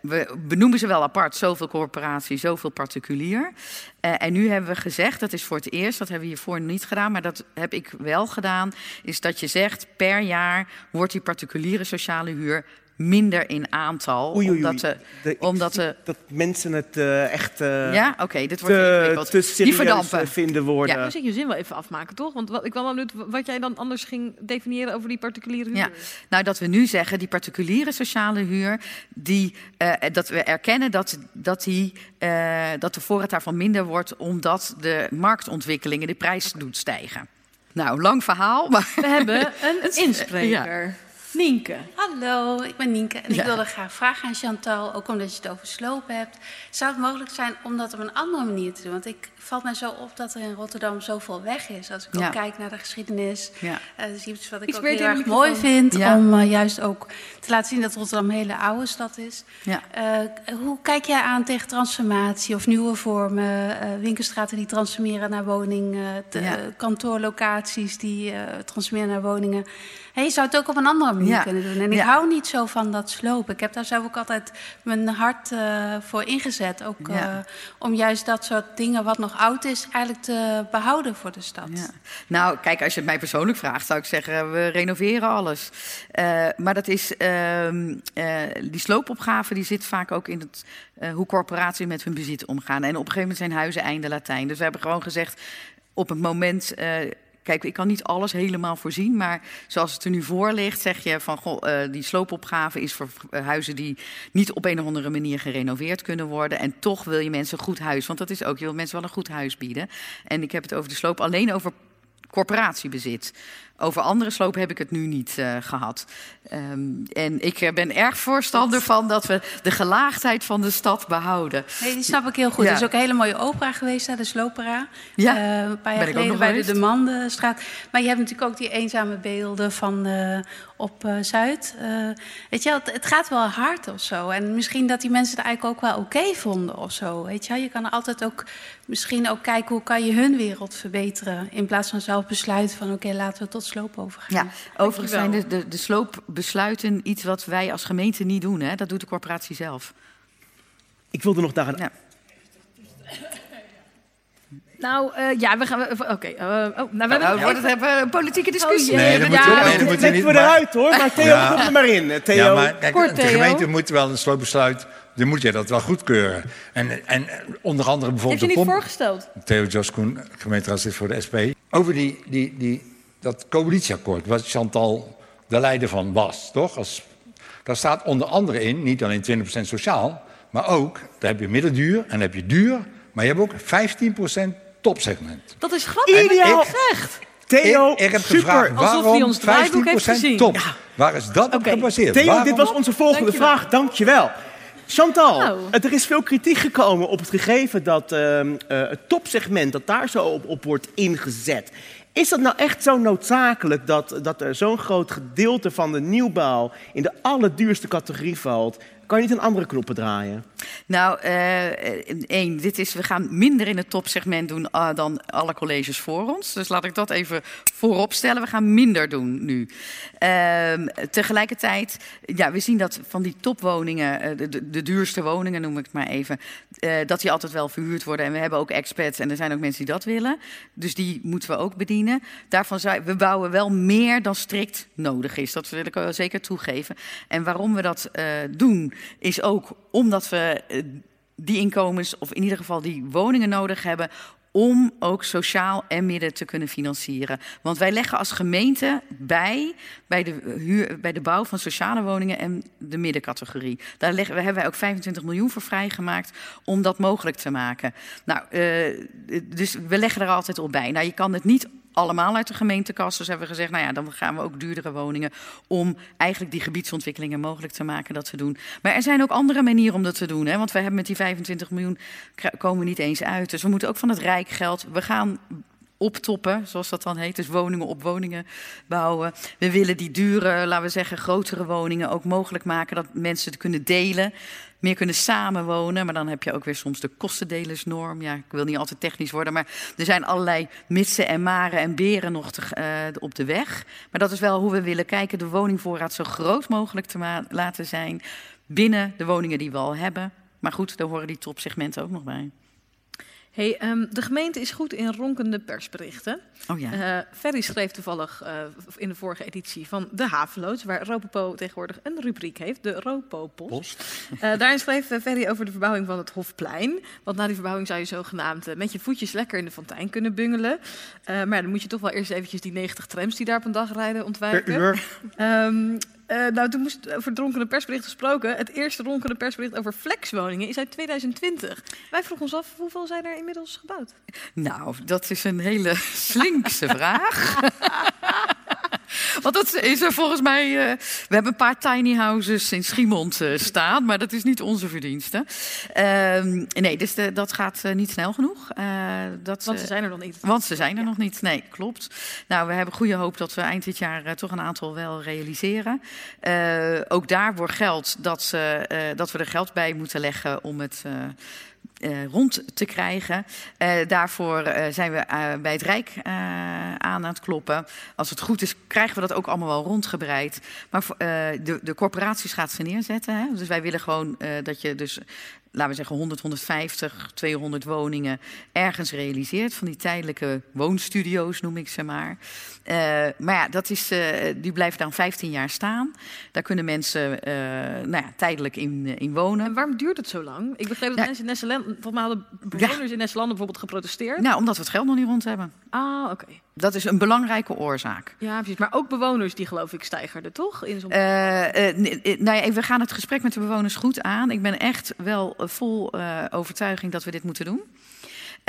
We benoemen ze wel apart, zoveel corporatie, zoveel particulier. En nu hebben we gezegd, dat is voor het eerst, dat hebben we hiervoor niet gedaan, maar dat heb ik wel gedaan, is dat je zegt per jaar wordt die particuliere sociale huur minder in aantal. Oei, oei, oei. Omdat de, omdat de, dat mensen het eh, echt eh, ja, oké, dit wordt te, te Die serieus verdampen. eh, vinden worden. Dan zit je zin wel even afmaken, toch? Want wat, ik wel benieuwd wat jij dan anders ging definiëren over die particuliere huur. Ja, nou dat we nu zeggen, die particuliere sociale huur, die, eh, dat we erkennen dat, dat, die, eh, dat de voorraad daarvan minder wordt, omdat de marktontwikkelingen de prijs doet stijgen. Nou, lang verhaal, maar We hebben [LAUGHS] een inspreker. Nienke. Hallo, ik ben Nienke en Ja. ik wilde graag vragen aan Chantal, ook omdat je het over slopen hebt. Zou het mogelijk zijn om dat op een andere manier te doen? Want ik valt mij zo op dat er in Rotterdam zoveel weg is. Als ik Ja. ook kijk naar de geschiedenis, Ja. eh, dat is iets wat ik Iets ook heel erg mooi vind. Ja. Om eh, juist ook te laten zien dat Rotterdam een hele oude stad is. ja. Eh, hoe kijk jij aan tegen transformatie of nieuwe vormen? eh, winkelstraten die transformeren naar woningen, de- Ja. kantoorlocaties die eh, transformeren naar woningen. Hey, je zou het ook op een andere manier Ja. kunnen doen. En ik hou niet zo van dat slopen. Ik heb daar zelf ook altijd mijn hart eh, voor ingezet. Ook eh, om juist dat soort dingen wat nog oud is, eigenlijk te behouden voor de stad. Nou, kijk, als je het mij persoonlijk vraagt, zou ik zeggen: we renoveren alles. Eh, maar dat is, ehm, eh, die sloopopgave die zit vaak ook in het, hoe corporaties met hun bezit omgaan. En op een gegeven moment zijn huizen einde Latijn. Dus we hebben gewoon gezegd: op het moment. Kijk, ik kan niet alles helemaal voorzien, maar zoals het er nu voor ligt, zeg je van goh, eh, die sloopopgave is voor eh, huizen die niet op een of andere manier gerenoveerd kunnen worden. En toch wil je mensen een goed huis, want dat is ook, je wil mensen wel een goed huis bieden. En ik heb het over de sloop alleen over corporatiebezit. Over andere sloop heb ik het nu niet eh, gehad. Ehm, en ik eh, ben erg voorstander van dat we de gelaagdheid van de stad behouden. Nee, die snap ik heel goed. Ja. Er is ook een hele mooie opera geweest, hè, de Slopera. Ja, Eh, een paar jaar geleden bij geweest. de Demandenstraat. Maar je hebt natuurlijk ook die eenzame beelden van op Zuid. Weet je, het, het gaat wel hard of zo. En misschien dat die mensen het eigenlijk ook wel oké vonden of zo. Weet je, je kan altijd ook misschien ook kijken hoe kan je hun wereld verbeteren. In plaats van zelf besluiten van oké, laten we tot sloop overgaan. Ja, overigens zijn de, de, de sloopbesluiten iets wat wij als gemeente niet doen. Hè? Dat doet de corporatie zelf. Ik wilde nog daar een... Ja. Nou, eh, ja, we gaan... we- Oké, eh, oh, nou, we hebben... Nou, het even een politieke discussie. Oh, Nee, jee, dat ja, moet, ja, nee, dat moet je Knippen niet. we Maar, eruit hoor, maar Theo, Ja. kom er maar in. Theo, ja, maar kijk, Kort, de Theo. gemeente moet wel een sloopbesluit, dan moet je dat wel goedkeuren. En, en onder andere bijvoorbeeld... je de niet pomp- voorgesteld? Theo Joskoen, gemeenteraadslid voor de SP. Over die, die, die, dat coalitieakkoord, waar Chantal de leider van was, toch? Als, daar staat onder andere in, niet alleen 20% sociaal, Maar ook, daar heb je middenduur en dan heb je duur. Maar je hebt ook 15% topsegment. Dat is grappig. Ideaal. Echt. Theo, ik, ik heb super. gevraagd, Alsof hij waarom ons draaiboek heeft 15% gezien. top? Ja. Waar is dat op Oké. gebaseerd? Theo, Waarom? dit was onze volgende Dankjewel. vraag. Dankjewel. Chantal, Nou. er is veel kritiek gekomen op het gegeven dat ehm, eh, het topsegment dat daar zo op, op wordt ingezet. Is dat nou echt zo noodzakelijk dat, dat er zo'n groot gedeelte van de nieuwbouw in de allerduurste categorie valt? Kan je niet een andere knoppen draaien? Nou, eh, één, dit is, we gaan minder in het topsegment doen ah, dan alle colleges voor ons. Dus laat ik dat even voorop stellen. We gaan minder doen nu. Ehm, tegelijkertijd, ja, we zien dat van die topwoningen, eh, de, duurste woningen noem ik het maar even, eh, dat die altijd wel verhuurd worden. En we hebben ook expats en er zijn ook mensen die dat willen. Dus die moeten we ook bedienen. Daarvan we bouwen wel meer dan strikt nodig is. Dat wil ik wel zeker toegeven. En waarom we dat eh, doen, is ook omdat we eh, die inkomens, of in ieder geval die woningen nodig hebben om ook sociaal en midden te kunnen financieren. Want wij leggen als gemeente bij, bij de, huur, bij de bouw van sociale woningen en de middencategorie. Daar leggen, hebben wij ook 25 miljoen voor vrijgemaakt om dat mogelijk te maken. Nou, eh, dus we leggen er altijd op bij. Nou, je kan het niet allemaal uit de gemeentekas. Dus hebben we gezegd, nou ja, dan gaan we ook duurdere woningen om eigenlijk die gebiedsontwikkelingen mogelijk te maken dat we doen. Maar er zijn ook andere manieren om dat te doen. Hè? Want we hebben met die 25 miljoen komen we niet eens uit. Dus we moeten ook van het Rijk geld. We gaan optoppen, zoals dat dan heet. Dus woningen op woningen bouwen. We willen die dure, laten we zeggen, grotere woningen ook mogelijk maken dat mensen het kunnen delen. Meer kunnen samenwonen, maar dan heb je ook weer soms de kostendelersnorm. Ja, ik wil niet altijd technisch worden, maar er zijn allerlei mitsen en maren en beren nog te, eh, op de weg. Maar dat is wel hoe we willen kijken, de woningvoorraad zo groot mogelijk te laten zijn binnen de woningen die we al hebben. Maar goed, daar horen die topsegmenten ook nog bij. Hey, ehm, de gemeente is goed in ronkende persberichten. Oh ja. Eh, Ferry schreef toevallig eh, in de vorige editie van De Haveloods, waar Ropopo tegenwoordig een rubriek heeft, de Ropo-post. Eh, daarin schreef Ferry over de verbouwing van het Hofplein. Want na die verbouwing zou je zogenaamd met je voetjes lekker in de fontein kunnen bungelen. Maar ja, dan moet je toch wel eerst eventjes die 90 trams die daar op een dag rijden Per ontwijken. uur. Ehm, eh, nou, toen moest over dronkende persbericht gesproken. Het eerste ronkende persbericht over flexwoningen is uit 2020. Wij vroegen ons af, hoeveel zijn er inmiddels gebouwd? Nou, dat is een hele slinkse vraag. [LAUGHS] Want dat is er volgens mij. eh, we hebben een paar tiny houses in Schiemond eh, staan, maar dat is niet onze verdienste. Ehm, nee, dus de- dat gaat eh, niet snel genoeg. Dat, Want ze zijn er nog niet. want ze zijn er nog niet. Nee, klopt. Nou, we hebben goede hoop dat we eind dit jaar toch een aantal wel realiseren. Ook daar wordt geld dat, ze, dat we er geld bij moeten leggen om het. Eh, rond te krijgen. Eh, daarvoor eh, zijn we bij het Rijk aan aan het kloppen. Als het goed is, krijgen we dat ook allemaal wel rondgebreid. Maar de, de corporaties gaat ze neerzetten. Hè? Dus wij willen gewoon dat je dus laten we zeggen 100, 150, 200 woningen ergens realiseert. Van die tijdelijke woonstudio's noem ik ze maar. Eh, maar ja, dat is, eh, die blijven dan 15 jaar staan. Daar kunnen mensen eh, nou ja, tijdelijk in, in wonen. En waarom duurt het zo lang? Ik begreep dat Ja. mensen in Nesseland, volgens mij hadden bewoners in Nesseland bijvoorbeeld geprotesteerd. Nou, omdat we het geld nog niet rond hebben. Ah, oké. Dat is een belangrijke oorzaak. Ja, precies. Maar ook bewoners die geloof ik stijgerden, toch? In zo'n... Nou ja, we gaan het gesprek met de bewoners goed aan. Ik ben echt wel vol overtuiging dat we dit moeten doen.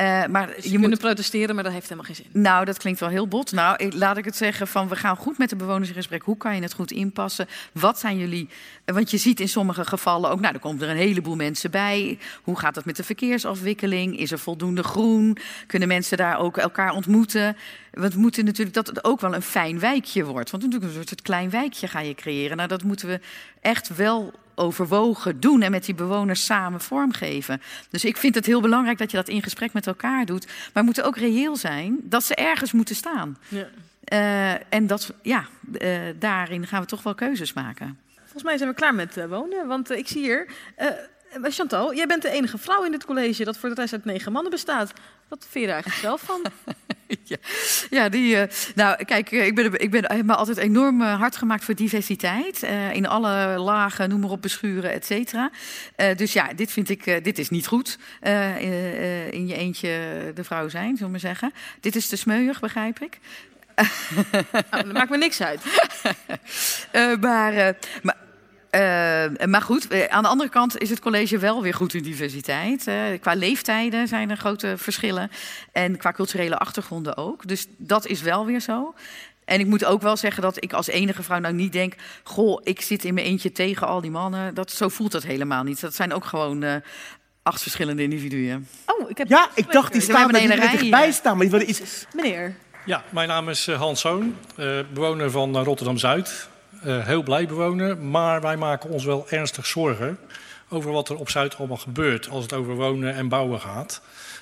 Eh, maar Dus je je kunnen moet. protesteren, maar dat heeft helemaal geen zin. Nou, dat klinkt wel heel bot. Nou, laat ik het zeggen van we gaan goed met de bewoners in gesprek. Hoe kan je het goed inpassen? Wat zijn jullie? Want je ziet in sommige gevallen ook, nou, er komen er een heleboel mensen bij. Hoe gaat het met de verkeersafwikkeling? Is er voldoende groen? Kunnen mensen daar ook elkaar ontmoeten? Want we moeten natuurlijk dat het ook wel een fijn wijkje wordt. Want natuurlijk een soort klein wijkje ga je creëren. Nou, dat moeten we echt wel overwogen doen en met die bewoners samen vormgeven. Dus ik vind het heel belangrijk dat je dat in gesprek met elkaar doet. Maar we moeten ook reëel zijn dat ze ergens moeten staan. Ja. Eh, en dat, ja, eh, daarin gaan we toch wel keuzes maken. Volgens mij zijn we klaar met eh, wonen, want ik zie hier... Chantal, jij bent de enige vrouw in dit college dat voor de rest uit negen mannen bestaat. Wat vind je er eigenlijk zelf van? [LAUGHS] ja. ja, die. eh, nou, kijk, eh, ik ben, ik ben me altijd enorm eh, hard gemaakt voor diversiteit. in alle lagen, noem maar op, beschuren, et cetera. Dus ja, dit vind ik, dit is niet goed. in je eentje de vrouw zijn, zullen we maar zeggen. Dit is te smeuig, begrijp ik. Nou, dat maakt me niks uit. [LAUGHS] Maar, maar maar goed, eh, aan de andere kant is het college wel weer goed in diversiteit. Eh, qua leeftijden zijn er grote verschillen. En qua culturele achtergronden ook. Dus dat is wel weer zo. En ik moet ook wel zeggen dat ik als enige vrouw nou niet denk... goh, ik zit in mijn eentje tegen al die mannen. Dat, zo voelt dat helemaal niet. Dat zijn ook gewoon eh, acht verschillende individuen. Oh, ik heb Ja, ik dacht, die staan er rij dichtbij hier. staan, maar die willen iets... Meneer. Ja, mijn naam is eh, Hans Zoon, eh, bewoner van eh, Rotterdam-Zuid. Eh, heel blij bewoner, maar wij maken ons wel ernstig zorgen over wat er op Zuid allemaal gebeurt als het over wonen en bouwen gaat.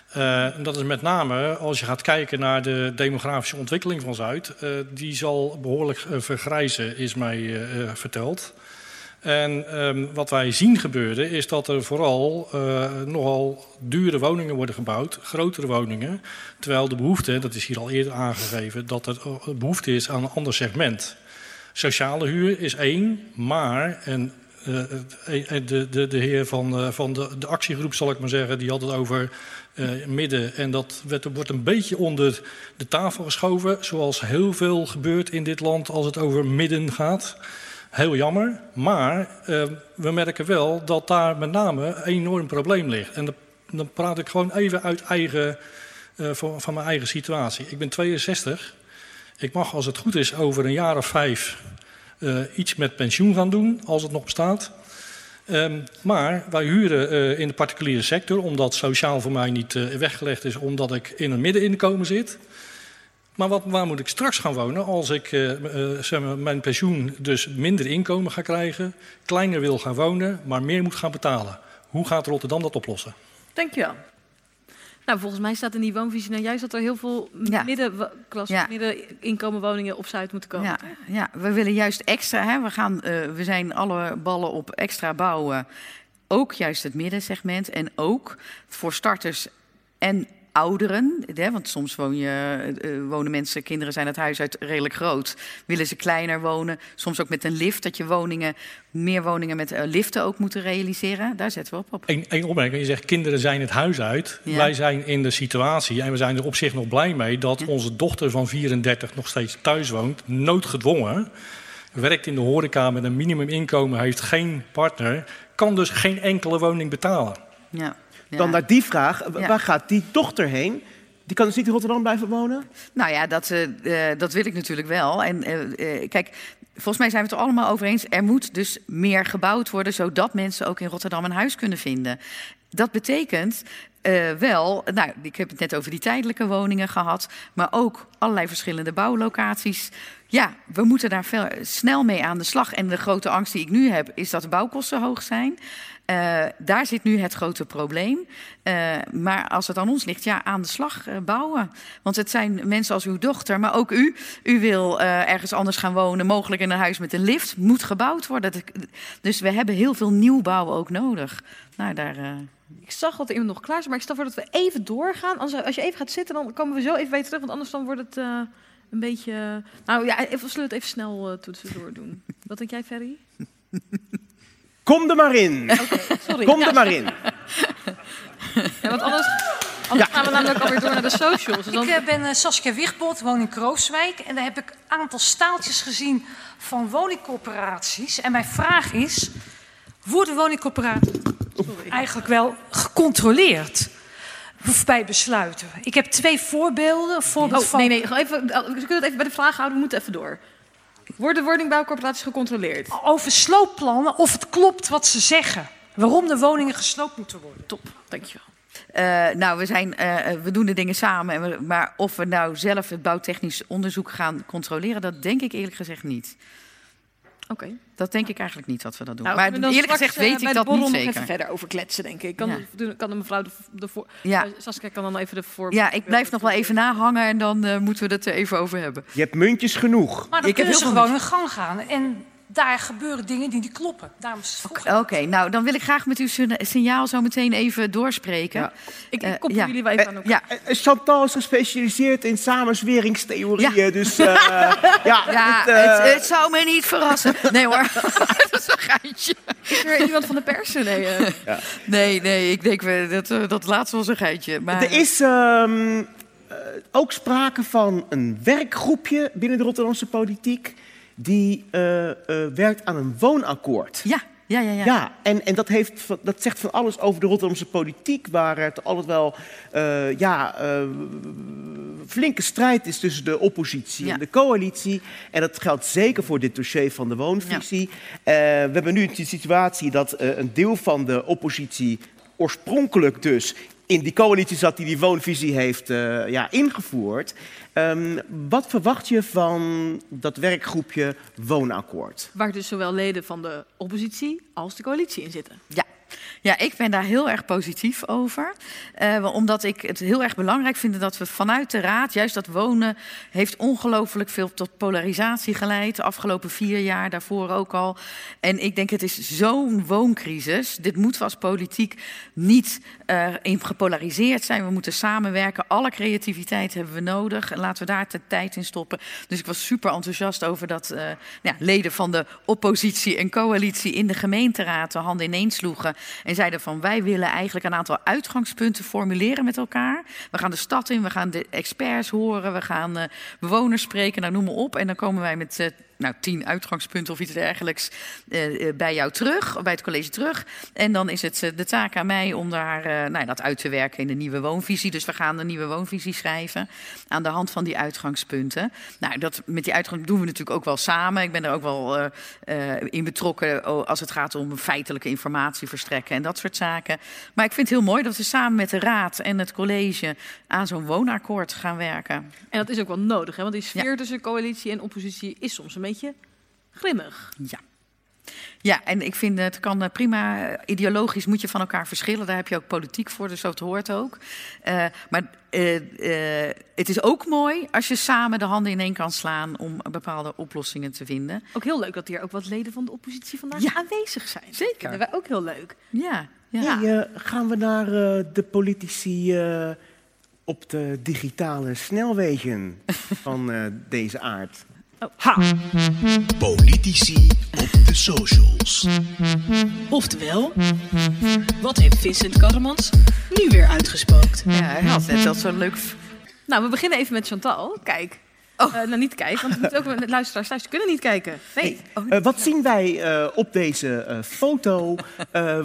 Eh, en dat is met name als je gaat kijken naar de demografische ontwikkeling van Zuid. eh, die zal behoorlijk eh, vergrijzen, is mij verteld. En ehm, wat wij zien gebeuren is dat er vooral nogal dure woningen worden gebouwd, grotere woningen. Terwijl de behoefte, dat is hier al eerder aangegeven, dat er eh, behoefte is aan een ander segment. Sociale huur is één, maar, en eh, eh, de, de, de heer van, eh, van de, de actiegroep zal ik maar zeggen, die had het over midden. En dat wordt een beetje onder de tafel geschoven, zoals heel veel gebeurt in dit land als het over midden gaat. Heel jammer, maar we merken wel dat daar met name een enorm probleem ligt. En dan, praat ik gewoon even uit eigen, van mijn eigen situatie. Ik ben 62. Ik mag, als het goed is, over een jaar of vijf eh, iets met pensioen gaan doen, als het nog bestaat. Ehm, maar wij huren eh, in de particuliere sector, omdat sociaal voor mij niet eh, weggelegd is, omdat ik in een middeninkomen zit. Maar wat, waar moet ik straks gaan wonen als ik mijn pensioen dus minder inkomen ga krijgen, kleiner wil gaan wonen, maar meer moet gaan betalen? Hoe gaat Rotterdam dat oplossen? Dankjewel. Nou, volgens mij staat in die woonvisie nou juist dat er heel veel Ja. middenklasse, Ja. middeninkomenwoningen op Zuid moeten komen. Ja, ja, we willen juist extra. Hè, we, gaan, eh, we zijn alle ballen op extra bouwen. Ook juist het middensegment. En ook voor starters en ouderen. Hè, want soms woon je, eh, wonen mensen, kinderen zijn het huis uit redelijk groot. Willen ze kleiner wonen. Soms ook met een lift. Dat je woningen, meer woningen met eh, liften ook moeten realiseren. Daar zetten we op. op. Eén één opmerking. Je zegt kinderen zijn het huis uit. Ja. Wij zijn in de situatie, en we zijn er op zich nog blij mee... dat onze dochter van 34 nog steeds thuis woont, noodgedwongen. Werkt in de horeca met een minimuminkomen, heeft geen partner... kan dus geen enkele woning betalen. Ja. Dan naar die vraag, waar gaat die dochter heen? Die kan dus niet in Rotterdam blijven wonen? Nou ja, dat, eh, eh, dat wil ik natuurlijk wel. En eh, kijk, volgens mij zijn we het er allemaal over eens. Er moet dus meer gebouwd worden, zodat mensen ook in Rotterdam een huis kunnen vinden. Dat betekent wel, nou, ik heb het net over die tijdelijke woningen gehad, maar ook allerlei verschillende bouwlocaties. Ja, we moeten daar veel, snel mee aan de slag. En de grote angst die ik nu heb, is dat de bouwkosten hoog zijn. Eh, daar zit nu het grote probleem. Eh, maar als het aan ons ligt, ja, aan de slag eh, bouwen. Want het zijn mensen als uw dochter, maar ook u. U wil ergens anders gaan wonen, mogelijk in een huis met een lift. Moet gebouwd worden. Dus we hebben heel veel nieuwbouw ook nodig. Nou, daar... Ik zag dat iemand nog klaar is, maar ik stel voor dat we even doorgaan. Als, je even gaat zitten, dan komen we zo even bij terug. Want anders dan wordt het een beetje... Nou ja, even, we zullen het even snel eh, tussendoor doen. Wat denk jij, Ferry? Kom er maar in. Sorry. Kom Ja. er maar in. Ja, want anders, anders gaan we namelijk alweer door naar de socials. Dus dan- Ik eh, ben eh, Saskia Wichtbot, woon in Krooswijk. En daar heb ik een aantal staaltjes gezien van woningcorporaties. En mijn vraag is, worden woningcorporaties eigenlijk wel gecontroleerd bij besluiten? Ik heb twee voorbeelden. Voorbeeld Oh, van... nee, nee, even, we kunnen het even bij de vraag houden, we moeten even door. Worden woningbouwcorporaties gecontroleerd? Over sloopplannen, of het klopt wat ze zeggen. Waarom de woningen gesloopt moeten worden. Top, dankjewel. Eh, nou, we, zijn, eh, we doen de dingen samen. en we- Maar of we nou zelf het bouwtechnisch onderzoek gaan controleren, dat denk ik eerlijk gezegd niet. Oké. Dat denk ik eigenlijk niet dat we dat doen. Nou, maar eerlijk gezegd eh, weet ik de dat niet zeker. even verder over kletsen, denk ik. Kan, Ja. de, kan de mevrouw de, de voor... Ja. eh, Saskia kan dan even de voor... Ja, ik blijf nog wel even nahangen en dan eh, moeten we het er even over hebben. Je hebt muntjes genoeg. Maar dan Ik heb kunnen heel veel gewoon hun gang gaan. En daar gebeuren dingen die niet kloppen. Daarom is het vroeg. Oké, nou dan wil ik graag met uw signa- signaal zo meteen even doorspreken. Ja. Ik, Eh, ik koppel ja. jullie wel even aan elkaar. Ja, Eh, eh, Chantal is gespecialiseerd in samenzweringstheorieën. Ja. Dus eh, [LAUGHS] ja, dit, eh, het, het zou me niet verrassen. Nee hoor, [LAUGHS] [LAUGHS] dat is een geintje. Is er iemand van de pers? Nee, eh, Nee, nee, ik denk dat, eh, dat laatste was een geintje. Maar, er is ehm, eh, ook sprake van een werkgroepje binnen de Rotterdamse politiek. Die eh, eh, werkt aan een woonakkoord. Ja, ja, ja. ja. Ja, en, en dat, heeft, dat zegt van alles over de Rotterdamse politiek, waar het altijd wel eh, ja, flinke strijd is tussen de oppositie Ja. en de coalitie. En dat geldt zeker voor dit dossier van de woonvisie. We hebben nu de situatie dat een deel van de oppositie oorspronkelijk dus in die coalitie zat die die woonvisie heeft eh, ja, ingevoerd. Ehm, wat verwacht je van dat werkgroepje Woonakkoord? Waar dus zowel leden van de oppositie als de coalitie in zitten. Ja. Ja, ik ben daar heel erg positief over. Eh, omdat ik het heel erg belangrijk vind dat we vanuit de Raad, juist dat wonen, heeft ongelooflijk veel tot polarisatie geleid. De afgelopen vier jaar, daarvoor ook al. En ik denk, het is zo'n wooncrisis. Dit moeten we als politiek niet eh, in gepolariseerd zijn. We moeten samenwerken. Alle creativiteit hebben we nodig. En laten we daar de tijd in stoppen. Dus ik was super enthousiast over dat eh, ja, leden van de oppositie en coalitie in de gemeenteraad de handen ineens sloegen. En zeiden van wij willen eigenlijk een aantal uitgangspunten formuleren met elkaar. We gaan de stad in, we gaan de experts horen, we gaan eh, bewoners spreken, nou noem maar op. En dan komen wij met eh, nou, tien uitgangspunten of iets dergelijks eh, bij jou terug, of bij het college terug. En dan is het eh, de taak aan mij om daar nou, dat uit te werken in de nieuwe woonvisie. Dus we gaan een nieuwe woonvisie schrijven aan de hand van die uitgangspunten. Nou, dat, met die uitgangspunten doen we natuurlijk ook wel samen. Ik ben er ook wel in betrokken oh, als het gaat om feitelijke informatie verstrekken en dat soort zaken. Maar ik vind het heel mooi dat we samen met de raad en het college aan zo'n woonakkoord gaan werken. En dat is ook wel nodig, hè? want die sfeer tussen coalitie en oppositie is soms een beetje grimmig. Ja. Ja, en ik vind het kan eh, prima. Ideologisch moet je van elkaar verschillen. Daar heb je ook politiek voor, dus zo het hoort ook. Eh, maar eh, eh, het is ook mooi als je samen de handen ineen kan slaan om bepaalde oplossingen te vinden. Ook heel leuk dat hier ook wat leden van de oppositie vandaag Ja. aanwezig zijn. Zeker. Vinden wij ook heel leuk. Ja, ja. Hey, gaan we naar eh, de politici eh, op de digitale snelwegen [LAUGHS] van eh, deze aard? Oh, ha! Politici op de socials. Oftewel, wat heeft Vincent Karremans nu weer uitgespookt? ja, hij had net dat zo leuk. Nou, we beginnen even met Chantal. Kijk. Oh. Eh, nou, niet kijken, want we moeten ook met luisteraars thuis kunnen niet kijken. Nee. Eh, wat zien wij eh, op deze foto?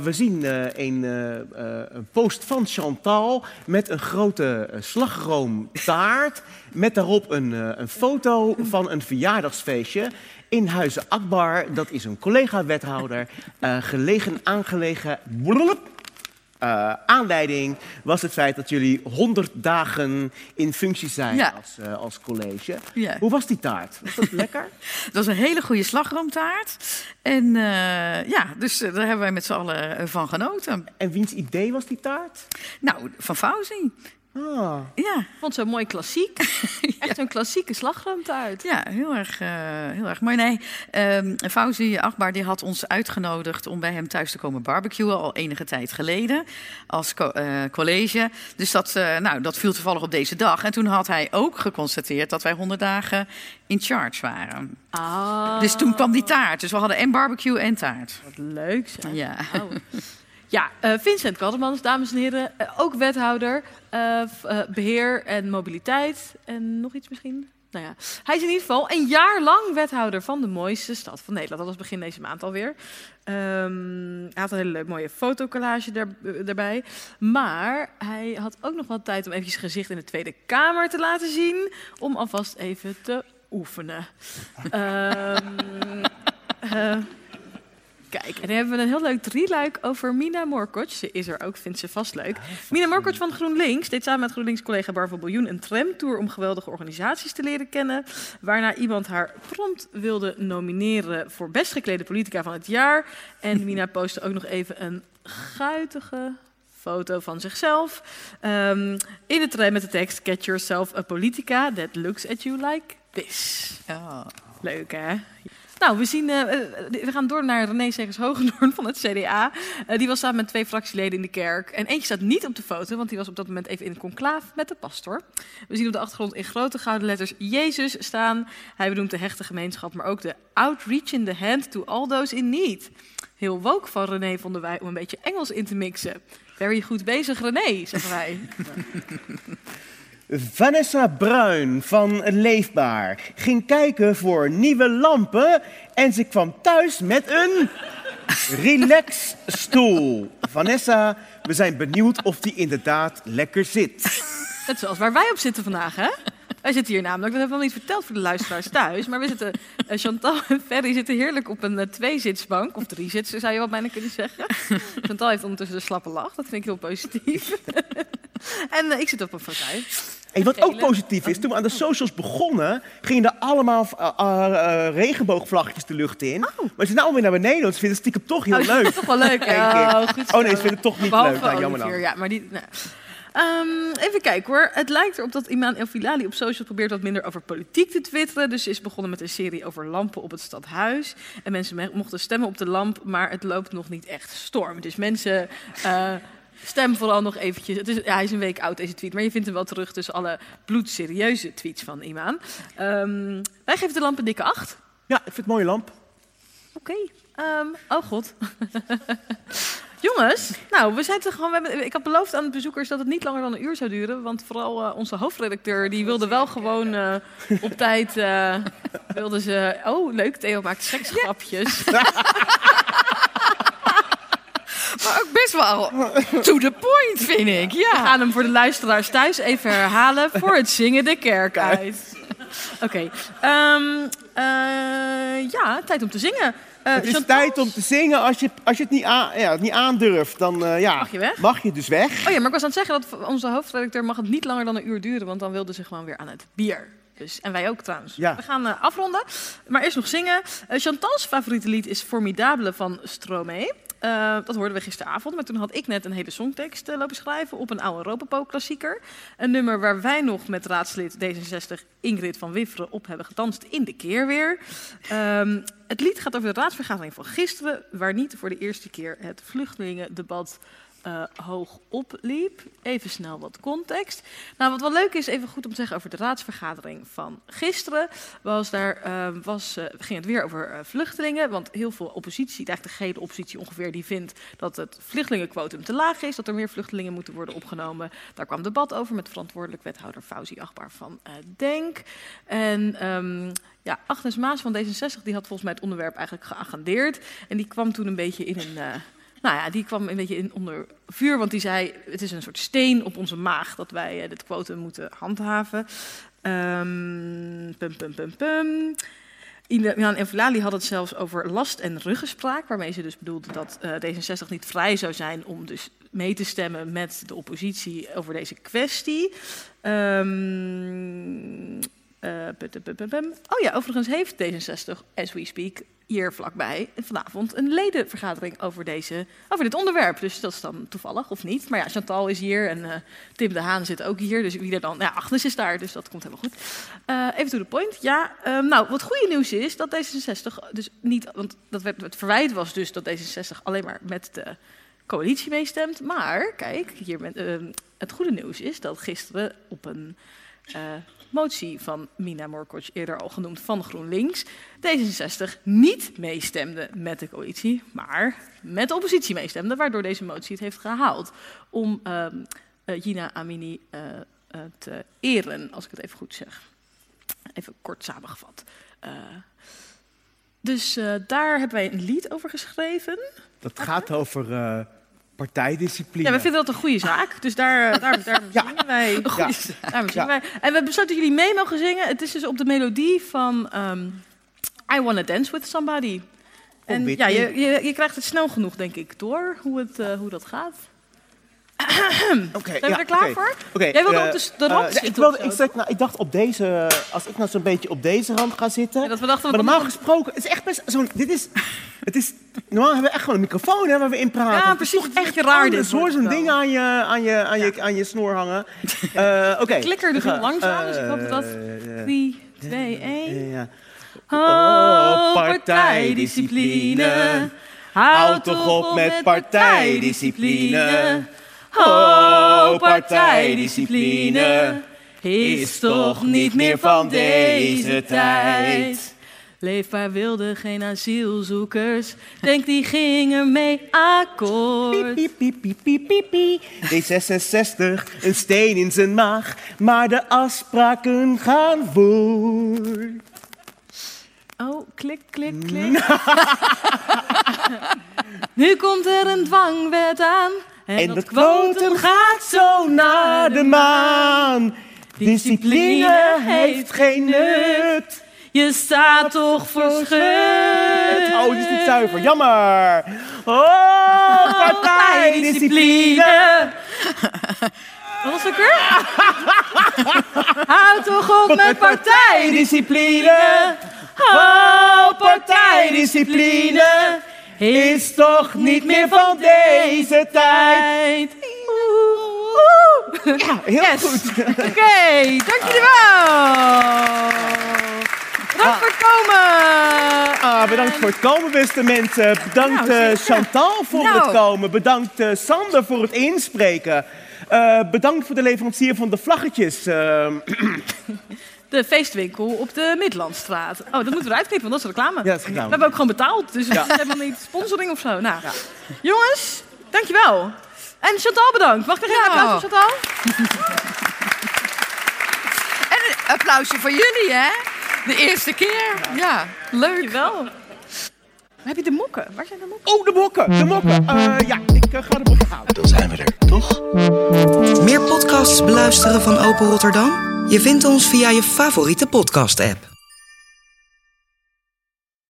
We zien een, een post van Chantal met een grote slagroomtaart. Met daarop een, een foto van een verjaardagsfeestje in Huizen Akbar. Dat is een collega-wethouder. Gelegen, aangelegen. Uh, aanleiding was het feit dat jullie 100 dagen in functie zijn Ja. als, uh, als college. Ja. Hoe was die taart? Was dat [LAUGHS] lekker? Dat was een hele goede slagroomtaart. En uh, ja, dus daar hebben wij met z'n allen van genoten. En wiens idee was die taart? Nou, van Fauzi. Ah. Ja. Ik vond zo mooi klassiek. [LAUGHS] Echt een klassieke slagroomtaart. Ja, heel erg, uh, heel erg mooi. Nee, um, Fauzi Akbar die had ons uitgenodigd om bij hem thuis te komen barbecuen al enige tijd geleden als co uh, college. Dus dat, uh, nou, dat viel toevallig op deze dag. En toen had hij ook geconstateerd dat wij 100 dagen in charge waren. Ah. Dus toen kwam die taart. Dus we hadden en barbecue en taart. Wat leuk zeg. Ja. Oh. Ja, uh, Vincent Kaldermans, dames en heren, uh, ook wethouder, uh, beheer en mobiliteit en nog iets misschien. Nou ja, hij is in ieder geval een jaar lang wethouder van de mooiste stad van Nederland. Dat was begin deze maand alweer. Um, hij had een hele leuk, mooie fotocollage daar, daarbij. Maar hij had ook nog wat tijd om eventjes gezicht in de Tweede Kamer te laten zien. Om alvast even te oefenen. um, [LAUGHS] Kijk, en dan hebben we een heel leuk drieluik over Mina Morkoc. Ze is er ook, vindt ze vast leuk. Mina Morkoc van GroenLinks deed samen met GroenLinks-collega Barbara Biljoen een tramtour om geweldige organisaties te leren kennen. Waarna iemand haar prompt wilde nomineren voor best geklede politica van het jaar. En [LAUGHS] Mina postte ook nog even een guitige foto van zichzelf. Um, in de tram met de tekst: Get yourself a politica that looks at you like this. Oh. Leuk hè? Nou, we, zien, uh, we gaan door naar René Segers Hogendoorn van het CDA. Uh, die was samen met twee fractieleden in de kerk. En eentje staat niet op de foto, want die was op dat moment even in een conclaaf met de pastor. We zien op de achtergrond in grote gouden letters Jezus staan. Hij benoemt de hechte gemeenschap, maar ook de outreach in the hand to all those in need. Heel woke van René vonden wij om een beetje Engels in te mixen. Very goed bezig, René, zeggen wij. [LAUGHS] Vanessa Bruin van Leefbaar ging kijken voor nieuwe lampen en ze kwam thuis met een relaxstoel. Vanessa, we zijn benieuwd of die inderdaad lekker zit. Net zoals waar wij op zitten vandaag, hè? Wij zitten hier namelijk, dat hebben we nog niet verteld voor de luisteraars thuis, maar we zitten, eh, Chantal en Ferry zitten heerlijk op een uh, tweezitsbank, of driezitser zou je wel bijna kunnen zeggen. Chantal heeft ondertussen een slappe lach, dat vind ik heel positief. [LAUGHS] en eh, ik zit op een fauteuil. En wat ook positief is, toen we aan de socials begonnen, gingen er allemaal uh, uh, regenboogvlaggetjes de lucht in. Maar ze zijn nou alweer naar beneden, want ze vinden het stiekem toch heel Oh, [LAUGHS] leuk. toch wel leuk. Oh, goed oh nee, ze vinden het toch niet Behalve leuk. Nou, jammer dan. Ja, maar die, nou. Ehm, even kijken hoor. Het lijkt erop dat Iman El Filali op social probeert wat minder over politiek te twitteren. Dus ze is begonnen met een serie over lampen op het stadhuis. En mensen me- mochten stemmen op de lamp, maar het loopt nog niet echt storm. Dus mensen, eh, stem vooral nog eventjes. Het is, ja, hij is een week oud deze tweet, maar je vindt hem wel terug tussen alle bloedserieuze tweets van Iman. Ehm, wij geven de lamp een dikke acht. Ja, ik vind het een mooie lamp. Oké. Ehm, oh god. [LAUGHS] Jongens, nou, we zijn er gewoon. We hebben, ik had beloofd aan de bezoekers dat het niet langer dan een uur zou duren. Want vooral eh, onze hoofdredacteur, die wilde wel gewoon eh, op tijd. eh wilde ze. Oh, leuk, Theo maakt seksgrapjes. [LAUGHS] Maar ook best wel to the point, vind ik. We Ja. gaan hem voor de luisteraars thuis even herhalen voor het zingen de kerk uit. Oké. ehm, eh, ja, tijd om te zingen. Eh, Het is Chantal? tijd om te zingen. Als je, als je het niet, aan, ja, niet aandurft, dan eh, ja, Mag je weg? mag je dus weg. Oh ja, maar ik was aan het zeggen dat onze hoofdredacteur mag het niet langer dan een uur duren, want dan wilde ze gewoon weer aan het bier. Dus, en wij ook trouwens. Ja. We gaan afronden, maar eerst nog zingen. Eh, Chantal's favoriete lied is Formidable van Stromae. Eh, dat hoorden we gisteravond, maar toen had ik net een hele songtekst eh, lopen schrijven op een oude Ropopo-klassieker. Een nummer waar wij nog met raadslid D66 Ingrid van Wifferen op hebben gedanst in de keer weer. Ehm, het lied gaat over de raadsvergadering van gisteren, waar niet voor de eerste keer het vluchtelingendebat eh, hoog opliep. Even snel wat context. Nou, wat wel leuk is, even goed om te zeggen over de raadsvergadering van gisteren, was daar eh, was, eh, ging het weer over vluchtelingen. Want heel veel oppositie, eigenlijk de gele oppositie ongeveer, die vindt dat het vluchtelingenquotum te laag is, dat er meer vluchtelingen moeten worden opgenomen. Daar kwam debat over met verantwoordelijk wethouder Fauzi Achtbaar van Denk. En ehm, ja, Agnes Maas van D66 die had volgens mij het onderwerp eigenlijk geagendeerd. En die kwam toen een beetje in een. Nou ja, die kwam een beetje in onder vuur, want die zei: het is een soort steen op onze maag dat wij eh, dit quotum moeten handhaven. Ehm pum, pum, pum, pum. Jan en had het zelfs over last- en ruggenspraak, waarmee ze dus bedoelde dat eh, D66 niet vrij zou zijn om dus mee te stemmen met de oppositie over deze kwestie. Ehm, eh. Oh ja, overigens heeft D66, as we speak, hier vlakbij vanavond een ledenvergadering over, deze, over dit onderwerp. Dus dat is dan toevallig of niet. Maar ja, Chantal is hier en eh, Tim de Haan zit ook hier. Dus wie er dan, ja, Agnes is daar, dus dat komt helemaal goed. Eh, even to the point. Ja, ehm, nou, wat goede nieuws is dat D66 dus niet, want dat werd, het verwijt was dus dat D66 alleen maar met de coalitie meestemt. Maar kijk, hier met, ehm, het goede nieuws is dat gisteren op een eh, motie van Mina Morkoc, eerder al genoemd van GroenLinks, D66 niet meestemde met de coalitie, maar met de oppositie meestemde, waardoor deze motie het heeft gehaald om ehm eh, Gina Amini eh, te eren, als ik het even goed zeg. Even kort samengevat. Dus daar hebben wij een lied over geschreven. Dat gaat over partijdiscipline. Ja, we vinden dat een goede zaak. Dus daar, eh, daar, daar [LAUGHS] zingen wij. Ja. Daarom zingen wij. En we besloten dat jullie mee mogen zingen. Het is dus op de melodie van ehm, I Wanna Dance With Somebody. En ja, je, je, je krijgt het snel genoeg, denk ik, door hoe, het, eh, hoe dat gaat. Oké, Zijn we ja, er klaar voor? Oké, Jij wilde eh, op de, s- de eh, rand ja, zitten. ik, wilde, ik, zat, nou, ik dacht op deze, als ik nou zo'n beetje op deze rand ga zitten. dat we dachten, maar normaal gesproken, het is echt best zo'n, dit is, het is, normaal hebben we echt gewoon een microfoon hè, waar we in praten. Ja, Het is precies, toch het is echt raar dit hoor, zo'n ding aan je, aan je, aan je, aan je, aan je snor hangen. [LAUGHS] Eh, Oké. Klikker dus langzaam, dus ik hoop dat... eh, 3, 2, 1... ja. Oh, partijdiscipline. Houd toch op met partijdiscipline. Oh, partijdiscipline is toch niet meer van deze tijd. Leefbaar wilde geen asielzoekers. Denk die gingen mee akkoord. Piep, piep, piep, piep, piep, piep. D66, een steen in zijn maag, maar de afspraken gaan voor. Oh, klik, klik, klik. [LAUGHS] nu komt er een dwangwet aan. En, En dat kwotum gaat zo naar de maan. Discipline heeft geen nut. Je staat toch verschut. Oh, dit is niet zuiver. Jammer. Oh, [LAUGHS] partijdiscipline. Wat was het weer? [LAUGHS] Houd toch op met Partijdiscipline. Oh, partijdiscipline. Is toch niet meer van deze tijd. Ja, heel Yes. goed. [LAUGHS] Oké, dank jullie wel. Bedankt voor het komen. Ah, bedankt voor het komen, beste mensen. Bedankt Nou, eh. Chantal voor Nou. het komen. Bedankt eh, Sander voor het inspreken. Eh, bedankt voor de leverancier van de vlaggetjes. [CLEARS THROAT] De feestwinkel op de Midlandstraat. Oh, dat moeten we eruit knippen, want dat is reclame. Ja, dat is reclame. We hebben ook gewoon betaald, dus het Ja. is helemaal niet sponsoring of zo. Nou, jongens, dankjewel. En Chantal bedankt. Mag ik nog even een Ja. applaus voor Chantal? En een applausje voor jullie, hè? De eerste keer. Ja, leuk. Dankjewel. Heb je de mokken? Waar zijn de mokken? oh, de mokken. De mokken. Eh, ja, ik eh, ga de mokken halen. Dan zijn we er, toch? Meer podcasts beluisteren van Open Rotterdam? Je vindt ons via je favoriete podcast-app.